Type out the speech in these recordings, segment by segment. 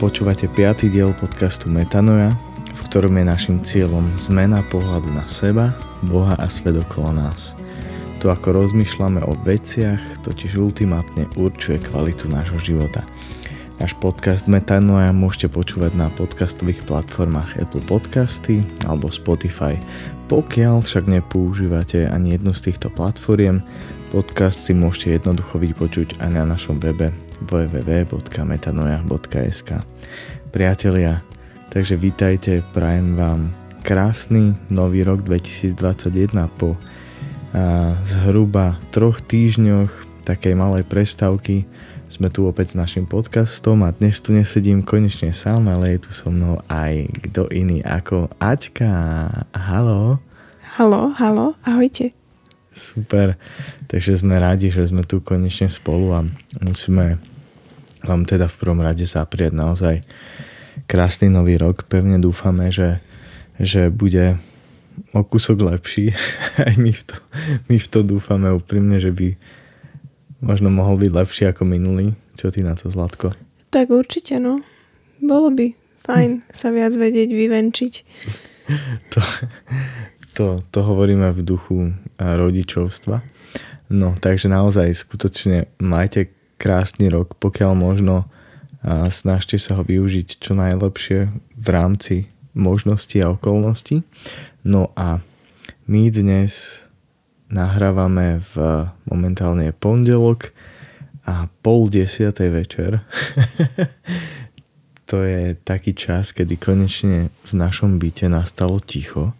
Počúvate 5. diel podcastu Metanoja, v ktorom je našim cieľom zmena pohľadu na seba, Boha a svet okolo nás. To, ako rozmýšľame o veciach, totiž ultimátne určuje kvalitu nášho života. Náš podcast Metanoja môžete počúvať na podcastových platformách Apple Podcasty alebo Spotify. Pokiaľ však nepoužívate ani jednu z týchto platformiem, podcast si môžete jednoducho vypočuť aj na našom webe www.metanoja.sk Priatelia, takže vítajte, prajem vám krásny nový rok 2021 po a, zhruba troch týždňoch takej malej prestávky sme tu opäť s našim podcastom a dnes tu nesedím konečne sám, ale je tu so mnou aj kto iný ako Aťka. Halo. Halo, halo, ahojte. Super, takže sme radi, že sme tu konečne spolu a musíme vám teda v prvom rade zaprieť naozaj krásny nový rok. Pevne dúfame, že, že bude o kúsok lepší. Aj my v, to, my v to dúfame úprimne, že by možno mohol byť lepší ako minulý. Čo ty na to, Zlatko? Tak určite, no. Bolo by fajn sa viac vedieť vyvenčiť. To, to, to hovoríme v duchu rodičovstva. No, takže naozaj skutočne majte krásny rok, pokiaľ možno a snažte sa ho využiť čo najlepšie v rámci možností a okolností. No a my dnes nahrávame v momentálne pondelok a pol desiatej večer. to je taký čas, kedy konečne v našom byte nastalo ticho.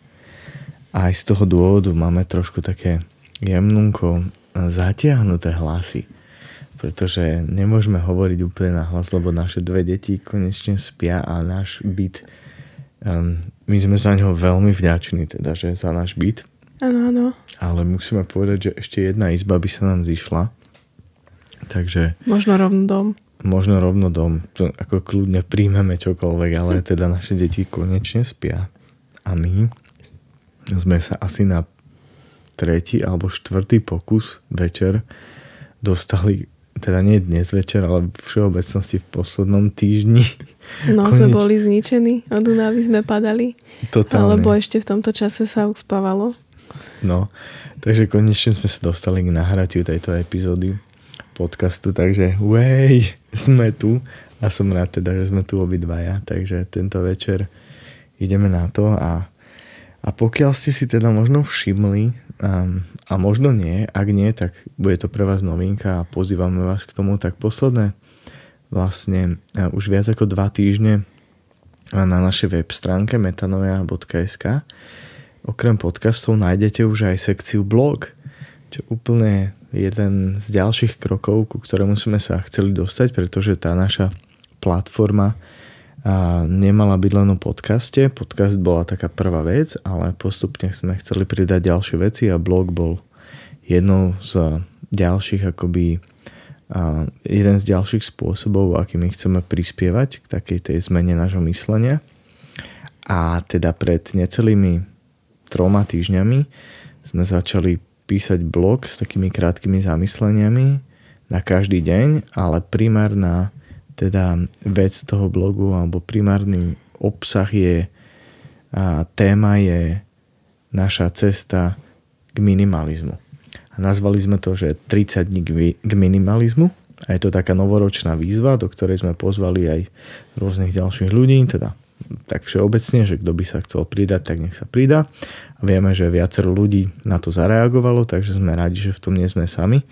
A aj z toho dôvodu máme trošku také jemnunko zatiahnuté hlasy. Pretože nemôžeme hovoriť úplne na hlas, lebo naše dve deti konečne spia a náš byt um, my sme za ňo veľmi vďační, teda, že za náš byt Áno, áno. Ale musíme povedať, že ešte jedna izba by sa nám zišla. Takže... Možno rovno dom. Možno rovno dom. To ako kľudne príjmeme čokoľvek, ale teda naše deti konečne spia. A my sme sa asi na tretí alebo štvrtý pokus večer dostali teda nie dnes večer, ale v všeobecnosti v poslednom týždni. No, Koneč... sme boli zničení, od Dunavy sme padali. Totálne. Alebo ešte v tomto čase sa uspávalo. No, takže konečne sme sa dostali k nahratiu tejto epizódy podcastu, takže way, sme tu a som rád teda, že sme tu obidvaja, takže tento večer ideme na to a, a pokiaľ ste si teda možno všimli um, a možno nie, ak nie, tak bude to pre vás novinka a pozývame vás k tomu, tak posledné vlastne uh, už viac ako dva týždne na našej web stránke metanoja.sk Okrem podcastov nájdete už aj sekciu blog, čo úplne jeden z ďalších krokov, ku ktorému sme sa chceli dostať, pretože tá naša platforma a nemala byť len o podcaste. Podcast bola taká prvá vec, ale postupne sme chceli pridať ďalšie veci a blog bol jednou z ďalších akoby a jeden z ďalších spôsobov, akými chceme prispievať k takej tej zmene nášho myslenia. A teda pred necelými troma týždňami sme začali písať blog s takými krátkými zamysleniami na každý deň, ale primárna teda vec toho blogu alebo primárny obsah je a téma je naša cesta k minimalizmu. A nazvali sme to, že 30 dní k minimalizmu a je to taká novoročná výzva, do ktorej sme pozvali aj rôznych ďalších ľudí, teda tak všeobecne, že kto by sa chcel pridať, tak nech sa pridá. Vieme, že viacero ľudí na to zareagovalo, takže sme radi, že v tom nie sme sami.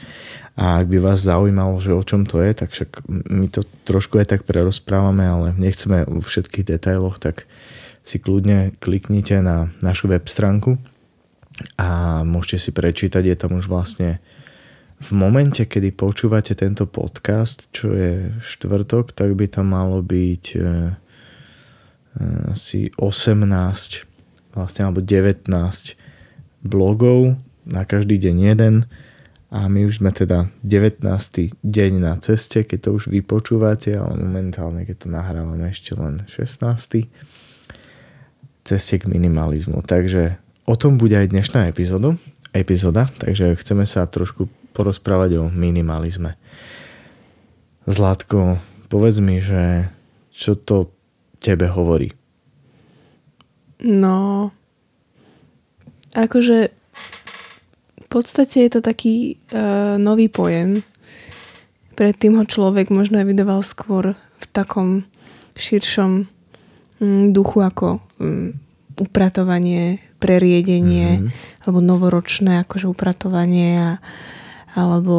A ak by vás zaujímalo, že o čom to je, tak však my to trošku aj tak prerozprávame, ale nechceme vo všetkých detailoch, tak si kľudne kliknite na našu web stránku a môžete si prečítať, je tam už vlastne v momente, kedy počúvate tento podcast, čo je štvrtok, tak by tam malo byť e, Eh, asi 18 vlastne alebo 19 blogov, na každý deň jeden a my už sme teda 19. deň na ceste, keď to už vypočúvate, ale momentálne, keď to nahrávame ešte len 16. ceste k minimalizmu. Takže o tom bude aj dnešná epizóda, epizóda takže chceme sa trošku porozprávať o minimalizme. Zlatko, povedz mi, že čo to tebe hovorí? No, akože v podstate je to taký uh, nový pojem. Predtým ho človek možno evidoval skôr v takom širšom mm, duchu ako mm, upratovanie, preriedenie mm-hmm. alebo novoročné akože upratovanie a, alebo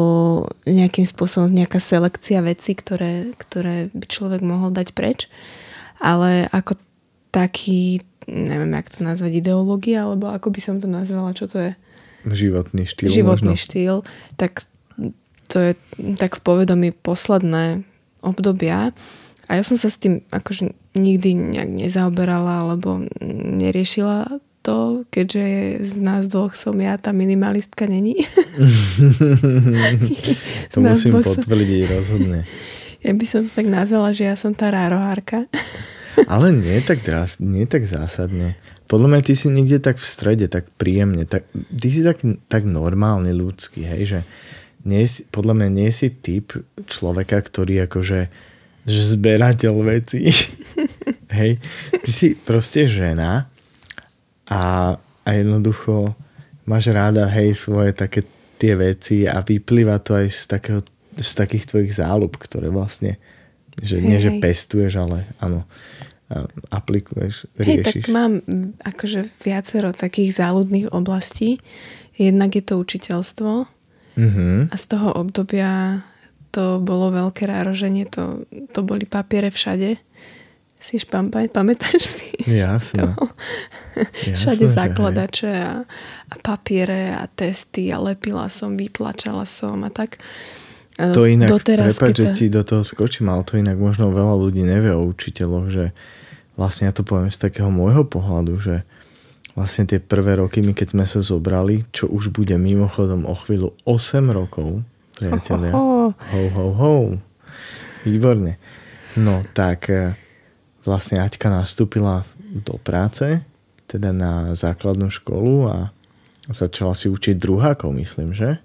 nejakým spôsobom nejaká selekcia vecí, ktoré, ktoré by človek mohol dať preč. Ale ako taký, neviem, jak to nazvať, ideológia, alebo ako by som to nazvala, čo to je? životný štýl. Životný možno. štýl, tak to je tak v povedomí posledné obdobia. A ja som sa s tým akože nikdy nejak nezaoberala alebo neriešila to, keďže z nás dvoch som ja, tá minimalistka není. to musím potvrdiť som... rozhodne. Ja by som tak nazvala, že ja som tá rárohárka. Ale nie tak, nie tak zásadne. Podľa mňa ty si niekde tak v strede, tak príjemne, tak, ty si tak, tak normálny ľudský, hej, že nie si, podľa mňa nie si typ človeka, ktorý akože zberateľ veci. hej, ty si proste žena a, a jednoducho máš ráda, hej, svoje také tie veci a vyplýva to aj z, takého, z takých tvojich záľub, ktoré vlastne, že hej, nie, že pestuješ, ale áno, aplikuješ, riešiš? Hej, tak mám akože viacero takých záľudných oblastí. Jednak je to učiteľstvo mm-hmm. a z toho obdobia to bolo veľké rároženie, to, to boli papiere všade. Si špampaj, pamätáš si? Jasné. Jasné všade zakladače a, a papiere a testy a lepila som, vytlačala som a tak. To inak, Doteraz, prepáč, že sa... ti do toho skočím, ale to inak možno veľa ľudí nevie o učiteľoch, že vlastne ja to poviem z takého môjho pohľadu, že vlastne tie prvé roky, my keď sme sa zobrali, čo už bude mimochodom o chvíľu 8 rokov, priatelia. Ho, ho, ho. ho. Výborne. No tak e, vlastne Aťka nastúpila do práce, teda na základnú školu a začala si učiť druhákov, myslím, že?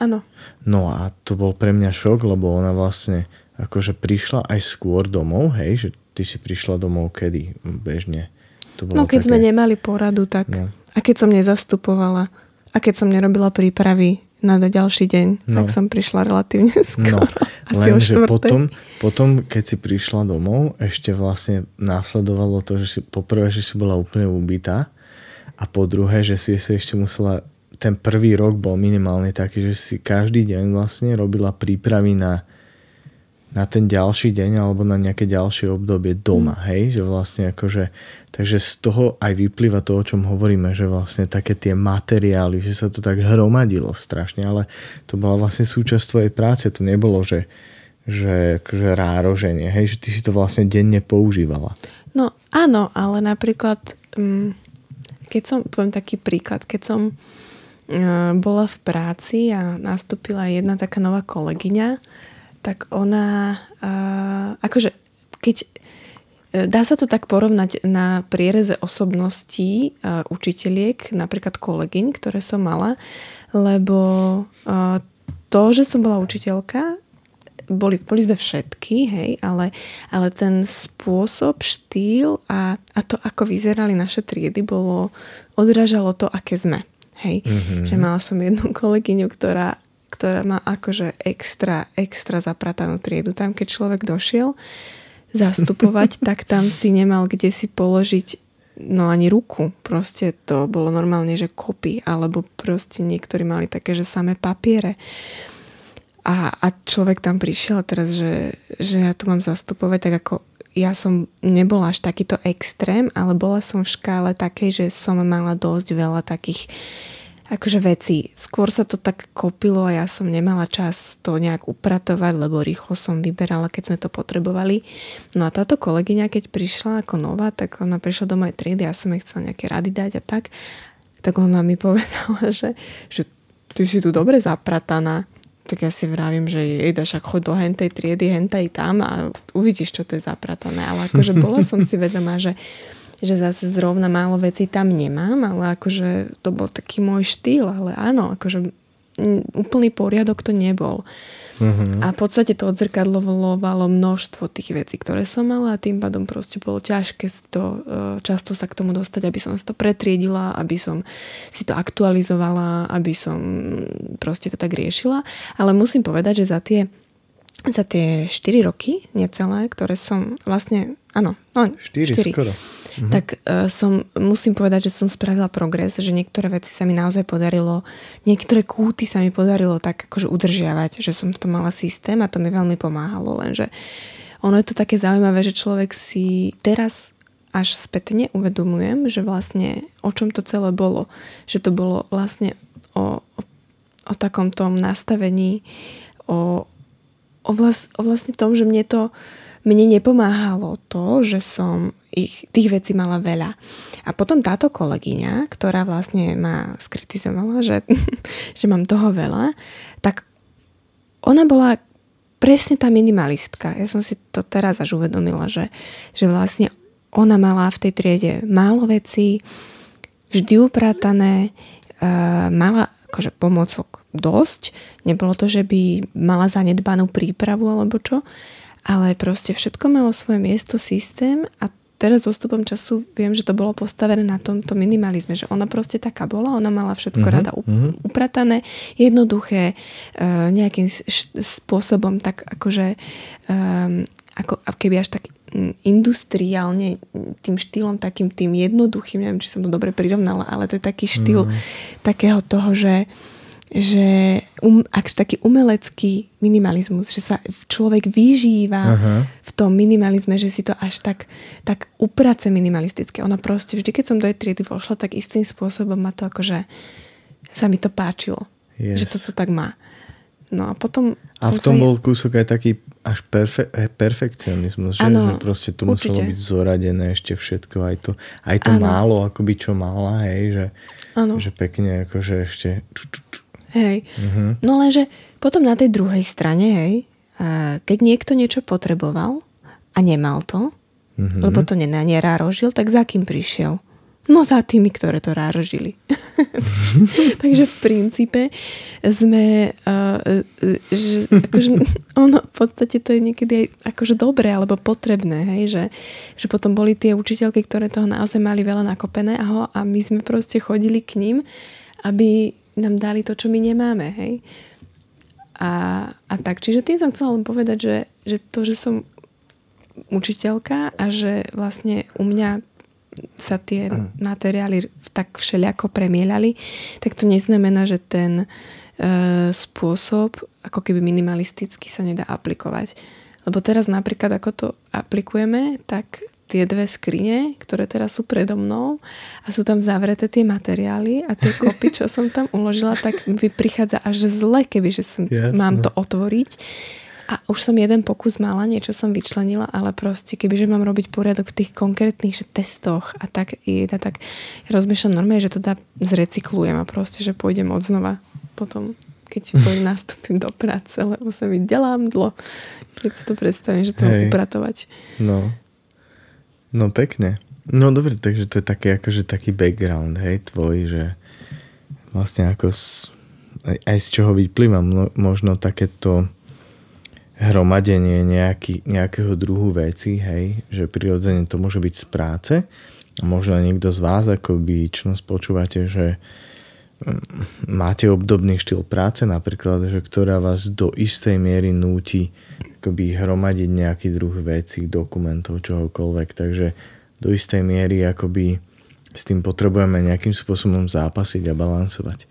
Áno. No a to bol pre mňa šok, lebo ona vlastne akože prišla aj skôr domov, hej, že ty si prišla domov kedy bežne? To bolo no keď také... sme nemali poradu, tak no. a keď som nezastupovala a keď som nerobila prípravy na do ďalší deň, no. tak som prišla relatívne no, skoro. No, Asi len, že potom, potom, keď si prišla domov, ešte vlastne následovalo to, že si poprvé, že si bola úplne ubitá a po druhé, že si si ešte musela ten prvý rok bol minimálne taký, že si každý deň vlastne robila prípravy na na ten ďalší deň alebo na nejaké ďalšie obdobie doma, mm. hej, že vlastne akože, takže z toho aj vyplýva to, o čom hovoríme, že vlastne také tie materiály, že sa to tak hromadilo strašne, ale to bola vlastne súčasť tvojej práce, to nebolo, že, že akože rároženie, hej, že ty si to vlastne denne používala. No áno, ale napríklad, mm, keď som, poviem taký príklad, keď som bola v práci a nastúpila jedna taká nová kolegyňa, tak ona, uh, akože keď e, Dá sa to tak porovnať na priereze osobností uh, učiteľiek, napríklad kolegyň, ktoré som mala, lebo uh, to, že som bola učiteľka, boli, boli sme všetky, hej, ale, ale ten spôsob, štýl a, a to, ako vyzerali naše triedy, bolo, odrážalo to, aké sme. Hej, mm-hmm. že mala som jednu kolegyňu, ktorá ktorá má akože extra, extra zapratanú triedu. Tam, keď človek došiel zastupovať, tak tam si nemal kde si položiť no ani ruku. Proste to bolo normálne, že kopy, alebo proste niektorí mali také, že samé papiere. A, a človek tam prišiel teraz, že, že ja tu mám zastupovať, tak ako ja som nebola až takýto extrém, ale bola som v škále takej, že som mala dosť veľa takých akože veci. Skôr sa to tak kopilo a ja som nemala čas to nejak upratovať, lebo rýchlo som vyberala, keď sme to potrebovali. No a táto kolegyňa, keď prišla ako nová, tak ona prišla do mojej triedy, ja som jej chcela nejaké rady dať a tak. Tak ona mi povedala, že, že ty si tu dobre zaprataná. Tak ja si vravím, že jej daš ak chod do hentej triedy, hentaj tam a uvidíš, čo to je zapratané. Ale akože bola som si vedomá, že že zase zrovna málo vecí tam nemám, ale akože to bol taký môj štýl, ale áno, akože úplný poriadok to nebol. Uh-huh. A v podstate to odzrkadlovalo množstvo tých vecí, ktoré som mala a tým pádom proste bolo ťažké to, e, často sa k tomu dostať, aby som si to pretriedila, aby som si to aktualizovala, aby som proste to tak riešila. Ale musím povedať, že za tie za tie 4 roky, necelé, ktoré som vlastne, áno, no 4, 4 skoro. Mhm. tak uh, som, musím povedať, že som spravila progres, že niektoré veci sa mi naozaj podarilo, niektoré kúty sa mi podarilo tak akože udržiavať, že som v tom mala systém a to mi veľmi pomáhalo, lenže ono je to také zaujímavé, že človek si teraz až spätne uvedomujem, že vlastne o čom to celé bolo. Že to bolo vlastne o, o, takom tom nastavení, o, o, vlast, o vlastne tom, že mne to mne nepomáhalo to, že som ich, tých vecí mala veľa. A potom táto kolegyňa, ktorá vlastne ma skritizovala, že, že mám toho veľa, tak ona bola presne tá minimalistka. Ja som si to teraz až uvedomila, že, že vlastne ona mala v tej triede málo vecí, vždy upratané, uh, mala akože pomocok dosť. Nebolo to, že by mala zanedbanú prípravu alebo čo, ale proste všetko malo svoje miesto, systém a teraz so stupom času viem, že to bolo postavené na tomto minimalizme, že ona proste taká bola, ona mala všetko uh-huh, rada uh-huh. upratané, jednoduché, uh, nejakým spôsobom tak akože um, ako keby až tak industriálne tým štýlom takým tým jednoduchým, neviem, či som to dobre prirovnala, ale to je taký štýl mm. takého toho, že uh, že um, ak taký umelecký minimalizmus, že sa človek vyžíva Aha. v tom minimalizme, že si to až tak, tak uprace minimalistické. Ona proste, vždy keď som do jej triedy vošla, tak istým spôsobom ma to akože sa mi to páčilo. Yes. Že toto tak má. No a potom... A v tom sa... bol kúsok aj taký až perfe- eh, perfekcionizmus, že, ano, že proste tu určite. muselo byť zoradené ešte všetko, aj to, aj to málo, akoby čo mala, hej, že, že pekne akože ešte ču, ču, ču, Hej. Uh-huh. No lenže potom na tej druhej strane, hej, keď niekto niečo potreboval a nemal to, uh-huh. lebo to nerárožil, tak za kým prišiel? No za tými, ktoré to rárožili. Takže v princípe sme, uh, že, akože, ono v podstate to je niekedy aj akože dobré alebo potrebné, hej, že, že potom boli tie učiteľky, ktoré toho naozaj mali veľa nakopeného a my sme proste chodili k ním, aby nám dali to, čo my nemáme, hej. A, a tak, čiže tým som chcela len povedať, že, že to, že som učiteľka a že vlastne u mňa sa tie mm. materiály tak všelijako premielali, tak to neznamená, že ten e, spôsob ako keby minimalisticky sa nedá aplikovať. Lebo teraz napríklad, ako to aplikujeme, tak tie dve skrine, ktoré teraz sú predo mnou a sú tam zavreté tie materiály a tie kopy, čo som tam uložila, tak mi prichádza až zle, keby že som, mám to otvoriť. A už som jeden pokus mala, niečo som vyčlenila, ale proste, kebyže mám robiť poriadok v tých konkrétnych že testoch a tak, a tak rozmýšľam normálne, že to dá zrecyklujem a proste, že pôjdem od znova potom keď pôjdem nastúpim do práce, lebo sa mi delám dlo, keď si to predstavím, že to mám upratovať. No, No pekne. No dobre, takže to je taký, akože taký background, hej, tvoj, že vlastne ako z, aj, aj z čoho vyplýva možno takéto hromadenie nejaký, nejakého druhu veci, hej, že prirodzene to môže byť z práce a možno niekto z vás, ako by čo počúvate, že mm, máte obdobný štýl práce napríklad, že ktorá vás do istej miery núti akoby hromadiť nejaký druh vecí, dokumentov, čohokoľvek. Takže do istej miery akoby s tým potrebujeme nejakým spôsobom zápasiť a balansovať.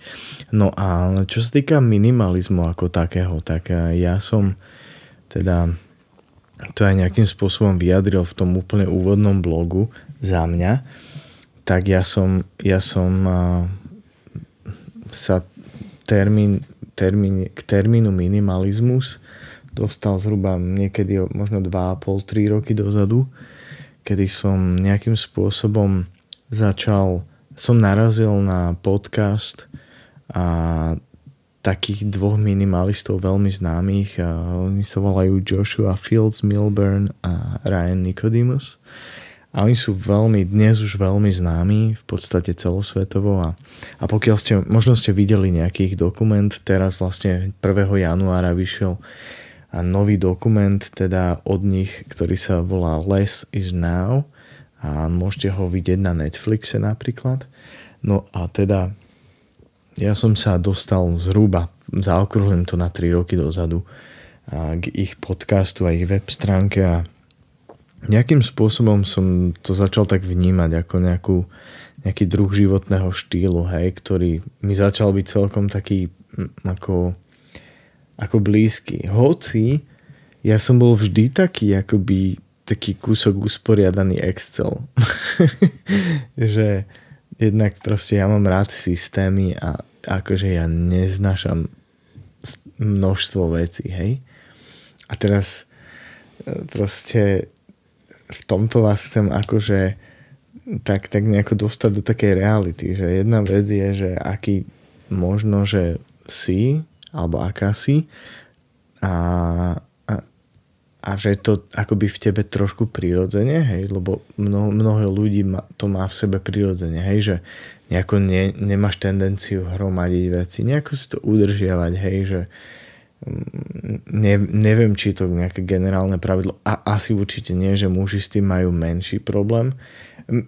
No a čo sa týka minimalizmu ako takého, tak ja som teda to aj nejakým spôsobom vyjadril v tom úplne úvodnom blogu za mňa, tak ja som, ja som sa termín, termín, k termínu minimalizmus dostal zhruba niekedy možno 2,5-3 roky dozadu, kedy som nejakým spôsobom začal, som narazil na podcast a takých dvoch minimalistov veľmi známych. A oni sa volajú Joshua Fields Milburn a Ryan Nicodemus. a oni sú veľmi, dnes už veľmi známi, v podstate celosvetovo a, a pokiaľ ste, možno ste videli nejaký ich dokument, teraz vlastne 1. januára vyšiel a nový dokument teda od nich, ktorý sa volá Less is Now a môžete ho vidieť na Netflixe napríklad. No a teda ja som sa dostal zhruba, zaokrúhlim to na 3 roky dozadu, k ich podcastu a ich web stránke a nejakým spôsobom som to začal tak vnímať ako nejakú, nejaký druh životného štýlu, hej, ktorý mi začal byť celkom taký ako, ako blízky. Hoci ja som bol vždy taký akoby taký kúsok usporiadaný Excel. že jednak proste ja mám rád systémy a akože ja neznášam množstvo vecí, hej. A teraz e, proste v tomto vás chcem akože tak, tak nejako dostať do takej reality, že jedna vec je, že aký možno, že si, alebo aká si a, a, a že to akoby v tebe trošku prirodzene, hej, lebo mnoho, mnoho ľudí ma, to má v sebe prirodzene, hej, že nejako ne, nemáš tendenciu hromadiť veci, nejako si to udržiavať, hej, že ne, neviem, či to nejaké generálne pravidlo. A asi určite nie, že muži s tým majú menší problém.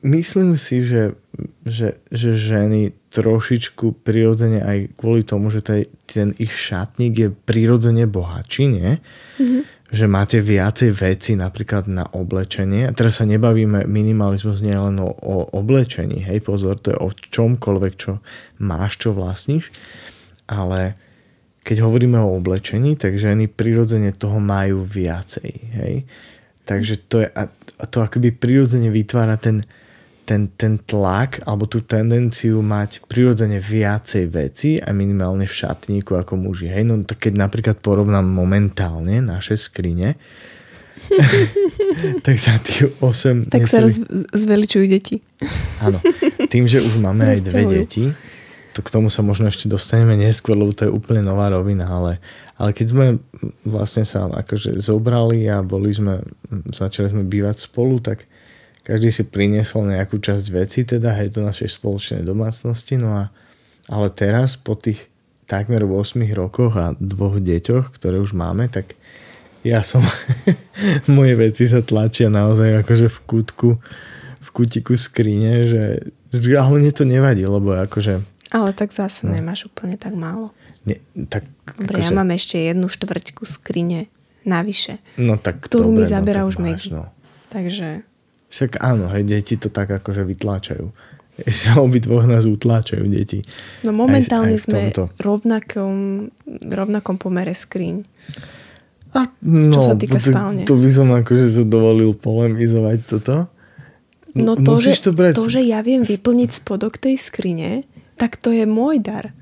Myslím si, že, že, že ženy trošičku prirodzene aj kvôli tomu, že taj, ten ich šatník je prirodzene bohatší, nie? Mm-hmm. Že máte viacej veci napríklad na oblečenie. A teraz sa nebavíme, minimalizmus nie len o, o oblečení, hej, pozor, to je o čomkoľvek, čo máš, čo vlastníš, ale keď hovoríme o oblečení, tak ženy prirodzene toho majú viacej. Hej? Takže to je, a to akoby prirodzene vytvára ten, ten, ten tlak alebo tú tendenciu mať prirodzene viacej veci a minimálne v šatníku ako muži. Hej? No tak keď napríklad porovnám momentálne naše skrine, tak sa tých 8... Tak necelých... sa roz, zveličujú deti. Áno. Tým, že už máme aj dve deti, to k tomu sa možno ešte dostaneme neskôr, lebo to je úplne nová rovina, ale, ale keď sme vlastne sa akože zobrali a boli sme, začali sme bývať spolu, tak každý si priniesol nejakú časť veci, teda hej, do našej spoločnej domácnosti, no a ale teraz po tých takmer 8 rokoch a dvoch deťoch, ktoré už máme, tak ja som moje veci sa tlačia naozaj akože v kútku v kútiku skrine, že, že ale mne to nevadí, lebo akože ale tak zase no. nemáš úplne tak málo. Nie, tak, Dobre, akože... ja mám ešte jednu štvrťku skrine navyše. No tak Ktorú dobre, mi zabera no, už Maggie. No. Takže... Však áno, hej, deti to tak akože vytláčajú. Ešte obidvoch nás utláčajú deti. No momentálne aj, aj sme v rovnakom, rovnakom pomere skrín. A, no, čo sa týka to, spálne. To by som akože sa dovolil polemizovať toto. No to, že, to, brať... to, že ja viem vyplniť spodok tej skrine, tak to je môj dar.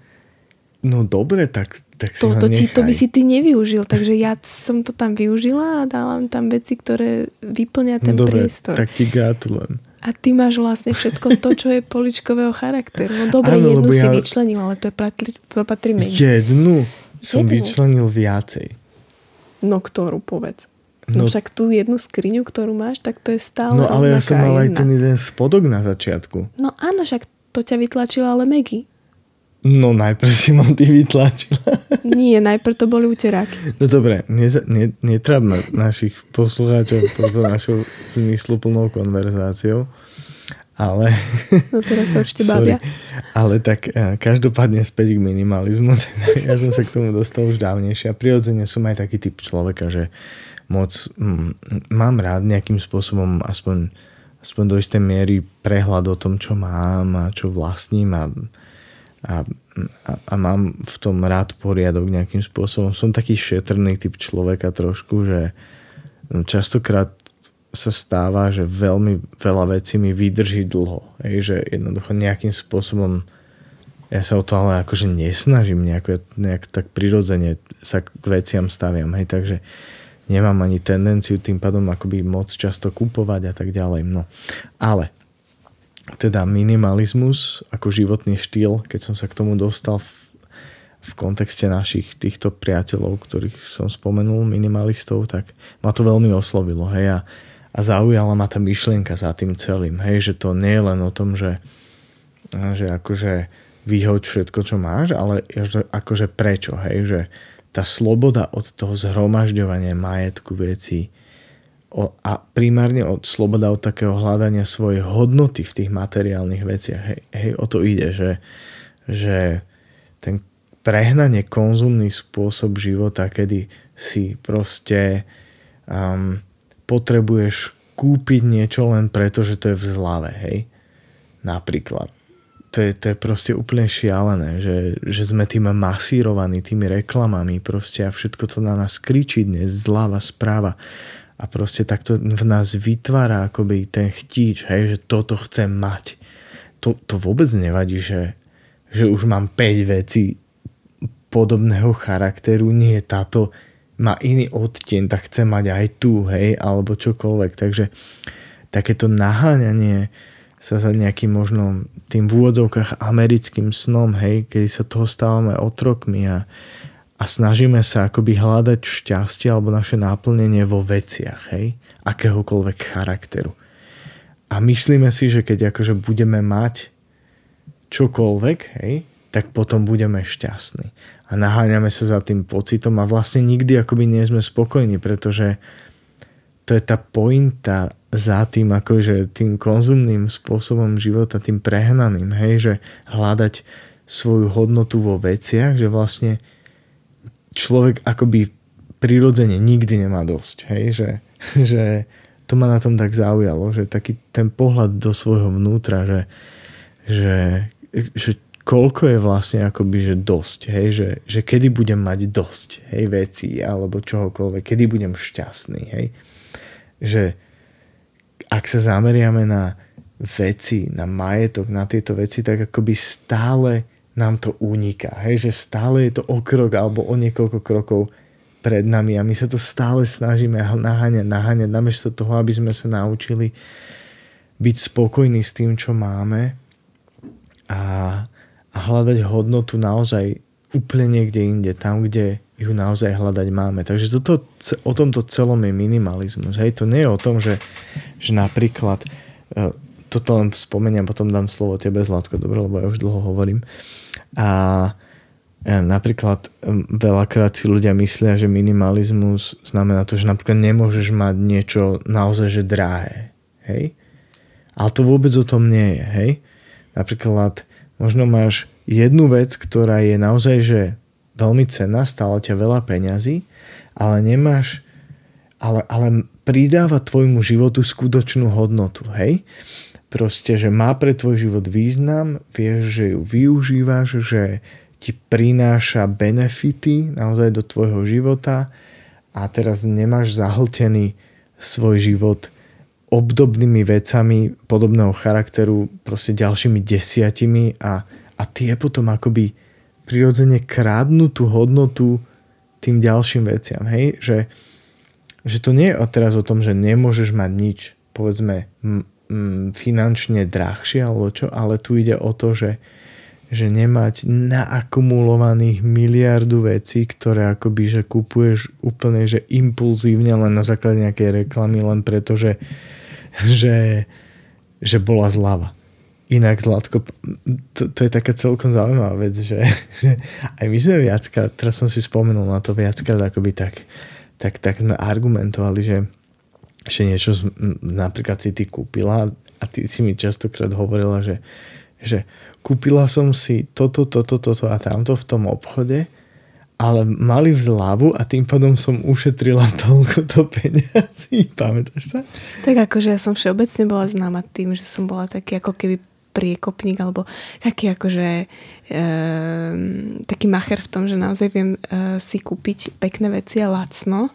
No dobre, tak, tak si to, to, ti, to by si ty nevyužil, takže ja som to tam využila a dávam tam veci, ktoré vyplňa ten no dobre, priestor. tak ti gratulujem. A ty máš vlastne všetko to, čo je poličkového charakteru. No dobre, Áno, jednu si ja... vyčlenil, ale to, je patrí, to patrí menej. Jednu som jednu. vyčlenil viacej. No ktorú, povedz. No, no však tú jednu skriňu, ktorú máš, tak to je stále No ale ja som mal aj ten jeden spodok na začiatku. No áno, však to ťa vytlačila ale Megy. No najprv si ma ty vytlačila. Nie, najprv to boli uteráky. No dobre, netrábme našich poslucháčov toto našou zmysluplnou konverzáciou. Ale... No teraz sa určite bavia. Ale tak eh, každopádne späť k minimalizmu. ja som sa k tomu dostal už dávnejšie a prirodzene som aj taký typ človeka, že moc mm, mám rád nejakým spôsobom aspoň aspoň do istej miery prehľad o tom, čo mám a čo vlastním a, a, a, a mám v tom rád poriadok nejakým spôsobom. Som taký šetrný typ človeka trošku, že častokrát sa stáva, že veľmi veľa vecí mi vydrží dlho. Hej, že jednoducho nejakým spôsobom ja sa o to ale akože nesnažím nejako, nejak tak prirodzene sa k veciam staviam. Hej, takže nemám ani tendenciu tým pádom akoby moc často kupovať a tak ďalej. No. Ale teda minimalizmus ako životný štýl, keď som sa k tomu dostal v, v kontexte našich týchto priateľov, ktorých som spomenul, minimalistov, tak ma to veľmi oslovilo. Hej, a, a zaujala ma tá myšlienka za tým celým, hej, že to nie je len o tom, že, že akože vyhoď všetko, čo máš, ale že akože prečo, hej, že tá sloboda od toho zhromažďovania majetku vecí a primárne od sloboda od takého hľadania svojej hodnoty v tých materiálnych veciach. Hej, hej o to ide, že, že ten prehnanie konzumný spôsob života, kedy si proste um, potrebuješ kúpiť niečo len preto, že to je v zlave, hej. Napríklad. To je, to je proste úplne šialené, že, že sme tým masírovaní, tými reklamami proste a všetko to na nás kričí dnes, zľava, správa a proste takto v nás vytvára akoby ten chtíč, hej, že toto chcem mať. To, to vôbec nevadí, že, že už mám 5 vecí podobného charakteru, nie táto má iný odtieň, tak chce mať aj tu, hej, alebo čokoľvek. Takže takéto naháňanie sa za nejakým možno tým v úvodzovkách americkým snom, hej, kedy sa toho stávame otrokmi a, a snažíme sa akoby hľadať šťastie alebo naše náplnenie vo veciach, hej, akéhokoľvek charakteru. A myslíme si, že keď akože budeme mať čokoľvek, hej, tak potom budeme šťastní a naháňame sa za tým pocitom a vlastne nikdy akoby nie sme spokojní, pretože to je tá pointa za tým, akože tým konzumným spôsobom života, tým prehnaným, hej, že hľadať svoju hodnotu vo veciach, že vlastne človek akoby prirodzene nikdy nemá dosť, hej, že, že to ma na tom tak zaujalo, že taký ten pohľad do svojho vnútra, že, že, že koľko je vlastne akoby, že dosť, hej, že, že kedy budem mať dosť, hej, veci alebo čohokoľvek, kedy budem šťastný, hej. Že ak sa zameriame na veci, na majetok, na tieto veci, tak akoby stále nám to uniká, hej, že stále je to o krok alebo o niekoľko krokov pred nami a my sa to stále snažíme naháňať, naháňať, namiesto toho, aby sme sa naučili byť spokojní s tým, čo máme a a hľadať hodnotu naozaj úplne niekde inde, tam, kde ju naozaj hľadať máme. Takže toto, o tomto celom je minimalizmus. Hej, to nie je o tom, že, že napríklad e, toto len spomeniem, potom dám slovo tebe, Zlatko, dobre, lebo ja už dlho hovorím. A e, napríklad e, veľakrát si ľudia myslia, že minimalizmus znamená to, že napríklad nemôžeš mať niečo naozaj že drahé. Hej? Ale to vôbec o tom nie je. Hej? Napríklad možno máš jednu vec, ktorá je naozaj že veľmi cenná, stála ťa veľa peňazí, ale nemáš, ale, ale pridáva tvojmu životu skutočnú hodnotu, hej? Proste, že má pre tvoj život význam, vieš, že ju využívaš, že ti prináša benefity naozaj do tvojho života a teraz nemáš zahltený svoj život obdobnými vecami podobného charakteru proste ďalšími desiatimi a, a tie potom akoby prirodzene krádnu tú hodnotu tým ďalším veciam, hej, že, že to nie je teraz o tom, že nemôžeš mať nič, povedzme, m, m, finančne drahšie alebo čo, ale tu ide o to, že, že nemať naakumulovaných miliardu vecí, ktoré akoby, že kupuješ úplne, že impulzívne len na základe nejakej reklamy, len preto, že že, že bola zľava. Inak Zlatko, to, to je taká celkom zaujímavá vec, že, že aj my sme viackrát, teraz som si spomenul na to viackrát, akoby tak, tak, tak sme argumentovali, že, že niečo napríklad si ty kúpila a ty si mi častokrát hovorila, že, že kúpila som si toto, toto, toto a tamto v tom obchode ale mali v a tým pádom som ušetrila toľko to peniazy. Pamätáš sa? Tak akože ja som všeobecne bola známa tým, že som bola taký ako keby priekopník alebo taký akože e, taký macher v tom, že naozaj viem e, si kúpiť pekné veci a lacno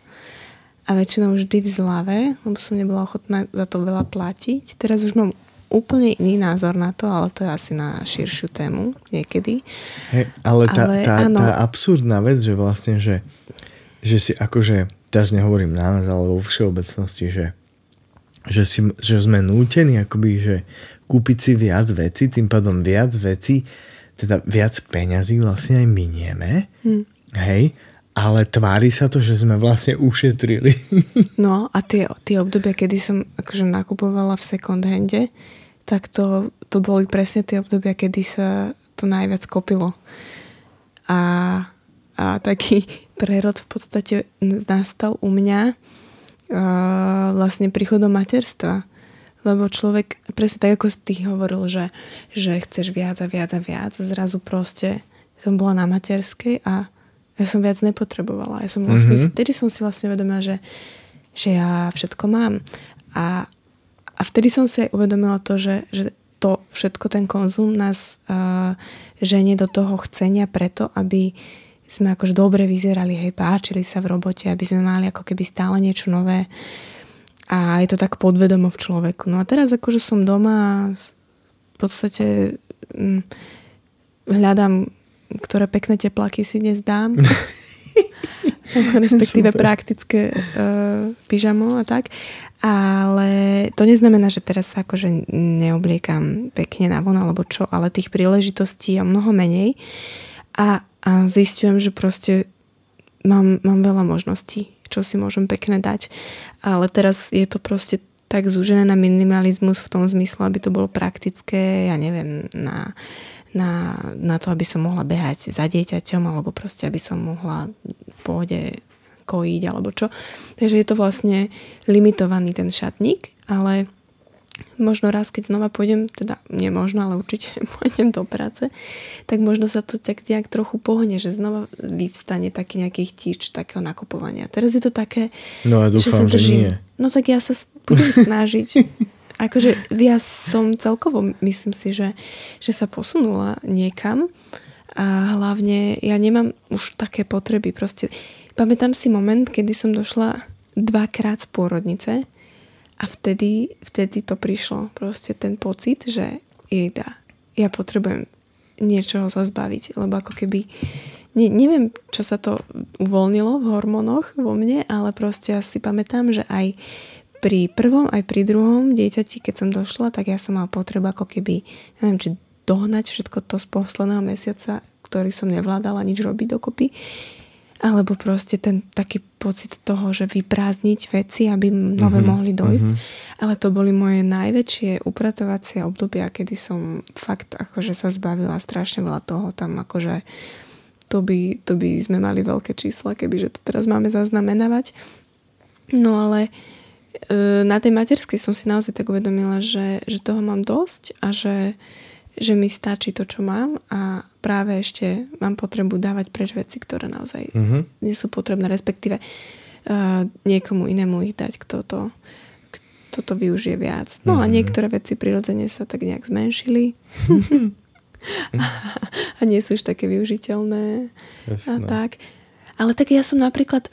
a väčšinou vždy v zlave, lebo som nebola ochotná za to veľa platiť. Teraz už mám úplne iný názor na to, ale to je asi na širšiu tému niekedy. Hey, ale tá, ale, tá, tá absurdná vec, že vlastne, že, že si akože, teraz nehovorím na nás, ale vo všeobecnosti, že, že, si, že sme nútení akoby, že kúpiť si viac veci, tým pádom viac veci, teda viac peňazí vlastne aj minieme, hmm. hej, ale tvári sa to, že sme vlastne ušetrili. No a tie, tie obdobia, kedy som akože nakupovala v second hande, tak to, to boli presne tie obdobia, kedy sa to najviac kopilo. A, a taký prerod v podstate nastal u mňa uh, vlastne príchodom materstva. Lebo človek, presne tak ako ty hovoril, že, že chceš viac a viac a viac, zrazu proste som bola na materskej a ja som viac nepotrebovala. Ja som vlastne, mm-hmm. vtedy som si vlastne uvedomila, že, že ja všetko mám. A, a vtedy som si aj uvedomila to, že, že to všetko, ten konzum nás uh, ženie do toho chcenia preto, aby sme akože dobre vyzerali, hej, páčili sa v robote, aby sme mali ako keby stále niečo nové. A je to tak podvedomo v človeku. No a teraz akože som doma a v podstate hm, hľadám ktoré pekné tepláky si dnes dám. respektíve Super. praktické uh, pyžamo a tak. Ale to neznamená, že teraz sa akože neobliekam pekne na von alebo čo, ale tých príležitostí je mnoho menej a, a zistujem, že proste mám, mám veľa možností, čo si môžem pekne dať. Ale teraz je to proste tak zúžené na minimalizmus v tom zmysle, aby to bolo praktické, ja neviem, na na, na to, aby som mohla behať za dieťaťom alebo proste, aby som mohla v pohode kojiť alebo čo. Takže je to vlastne limitovaný ten šatník, ale možno raz, keď znova pôjdem, teda nie možno, ale určite pôjdem do práce, tak možno sa to tak nejak trochu pohne, že znova vyvstane taký nejaký chtíč takého nakupovania. Teraz je to také, no ja dúfam, že sa držím. Že nie. No tak ja sa budem snažiť akože ja som celkovo, myslím si, že, že sa posunula niekam a hlavne ja nemám už také potreby. Proste pamätám si moment, kedy som došla dvakrát z pôrodnice a vtedy, vtedy to prišlo. Proste ten pocit, že jeda, ja potrebujem niečoho sa zbaviť, lebo ako keby ne, neviem, čo sa to uvoľnilo v hormónoch vo mne, ale proste ja si pamätám, že aj pri prvom aj pri druhom dieťati, keď som došla, tak ja som mal potrebu ako keby, neviem, či dohnať všetko to z posledného mesiaca, ktorý som nevládala nič robiť dokopy. Alebo proste ten taký pocit toho, že vyprázdniť veci, aby nové mm-hmm, mohli dojsť. Mm-hmm. Ale to boli moje najväčšie upratovacie obdobia, kedy som fakt akože sa zbavila strašne veľa toho tam akože to by, to by sme mali veľké čísla, kebyže to teraz máme zaznamenávať. No ale E, na tej materskej som si naozaj tak uvedomila, že, že toho mám dosť a že, že mi stačí to, čo mám a práve ešte mám potrebu dávať preč veci, ktoré naozaj mm-hmm. nie sú potrebné, respektíve uh, niekomu inému ich dať, kto to, kto to využije viac. No mm-hmm. a mhm. niektoré veci prirodzene sa tak nejak zmenšili a nie sú už také využiteľné Jasné. a tak. Ale tak ja som napríklad,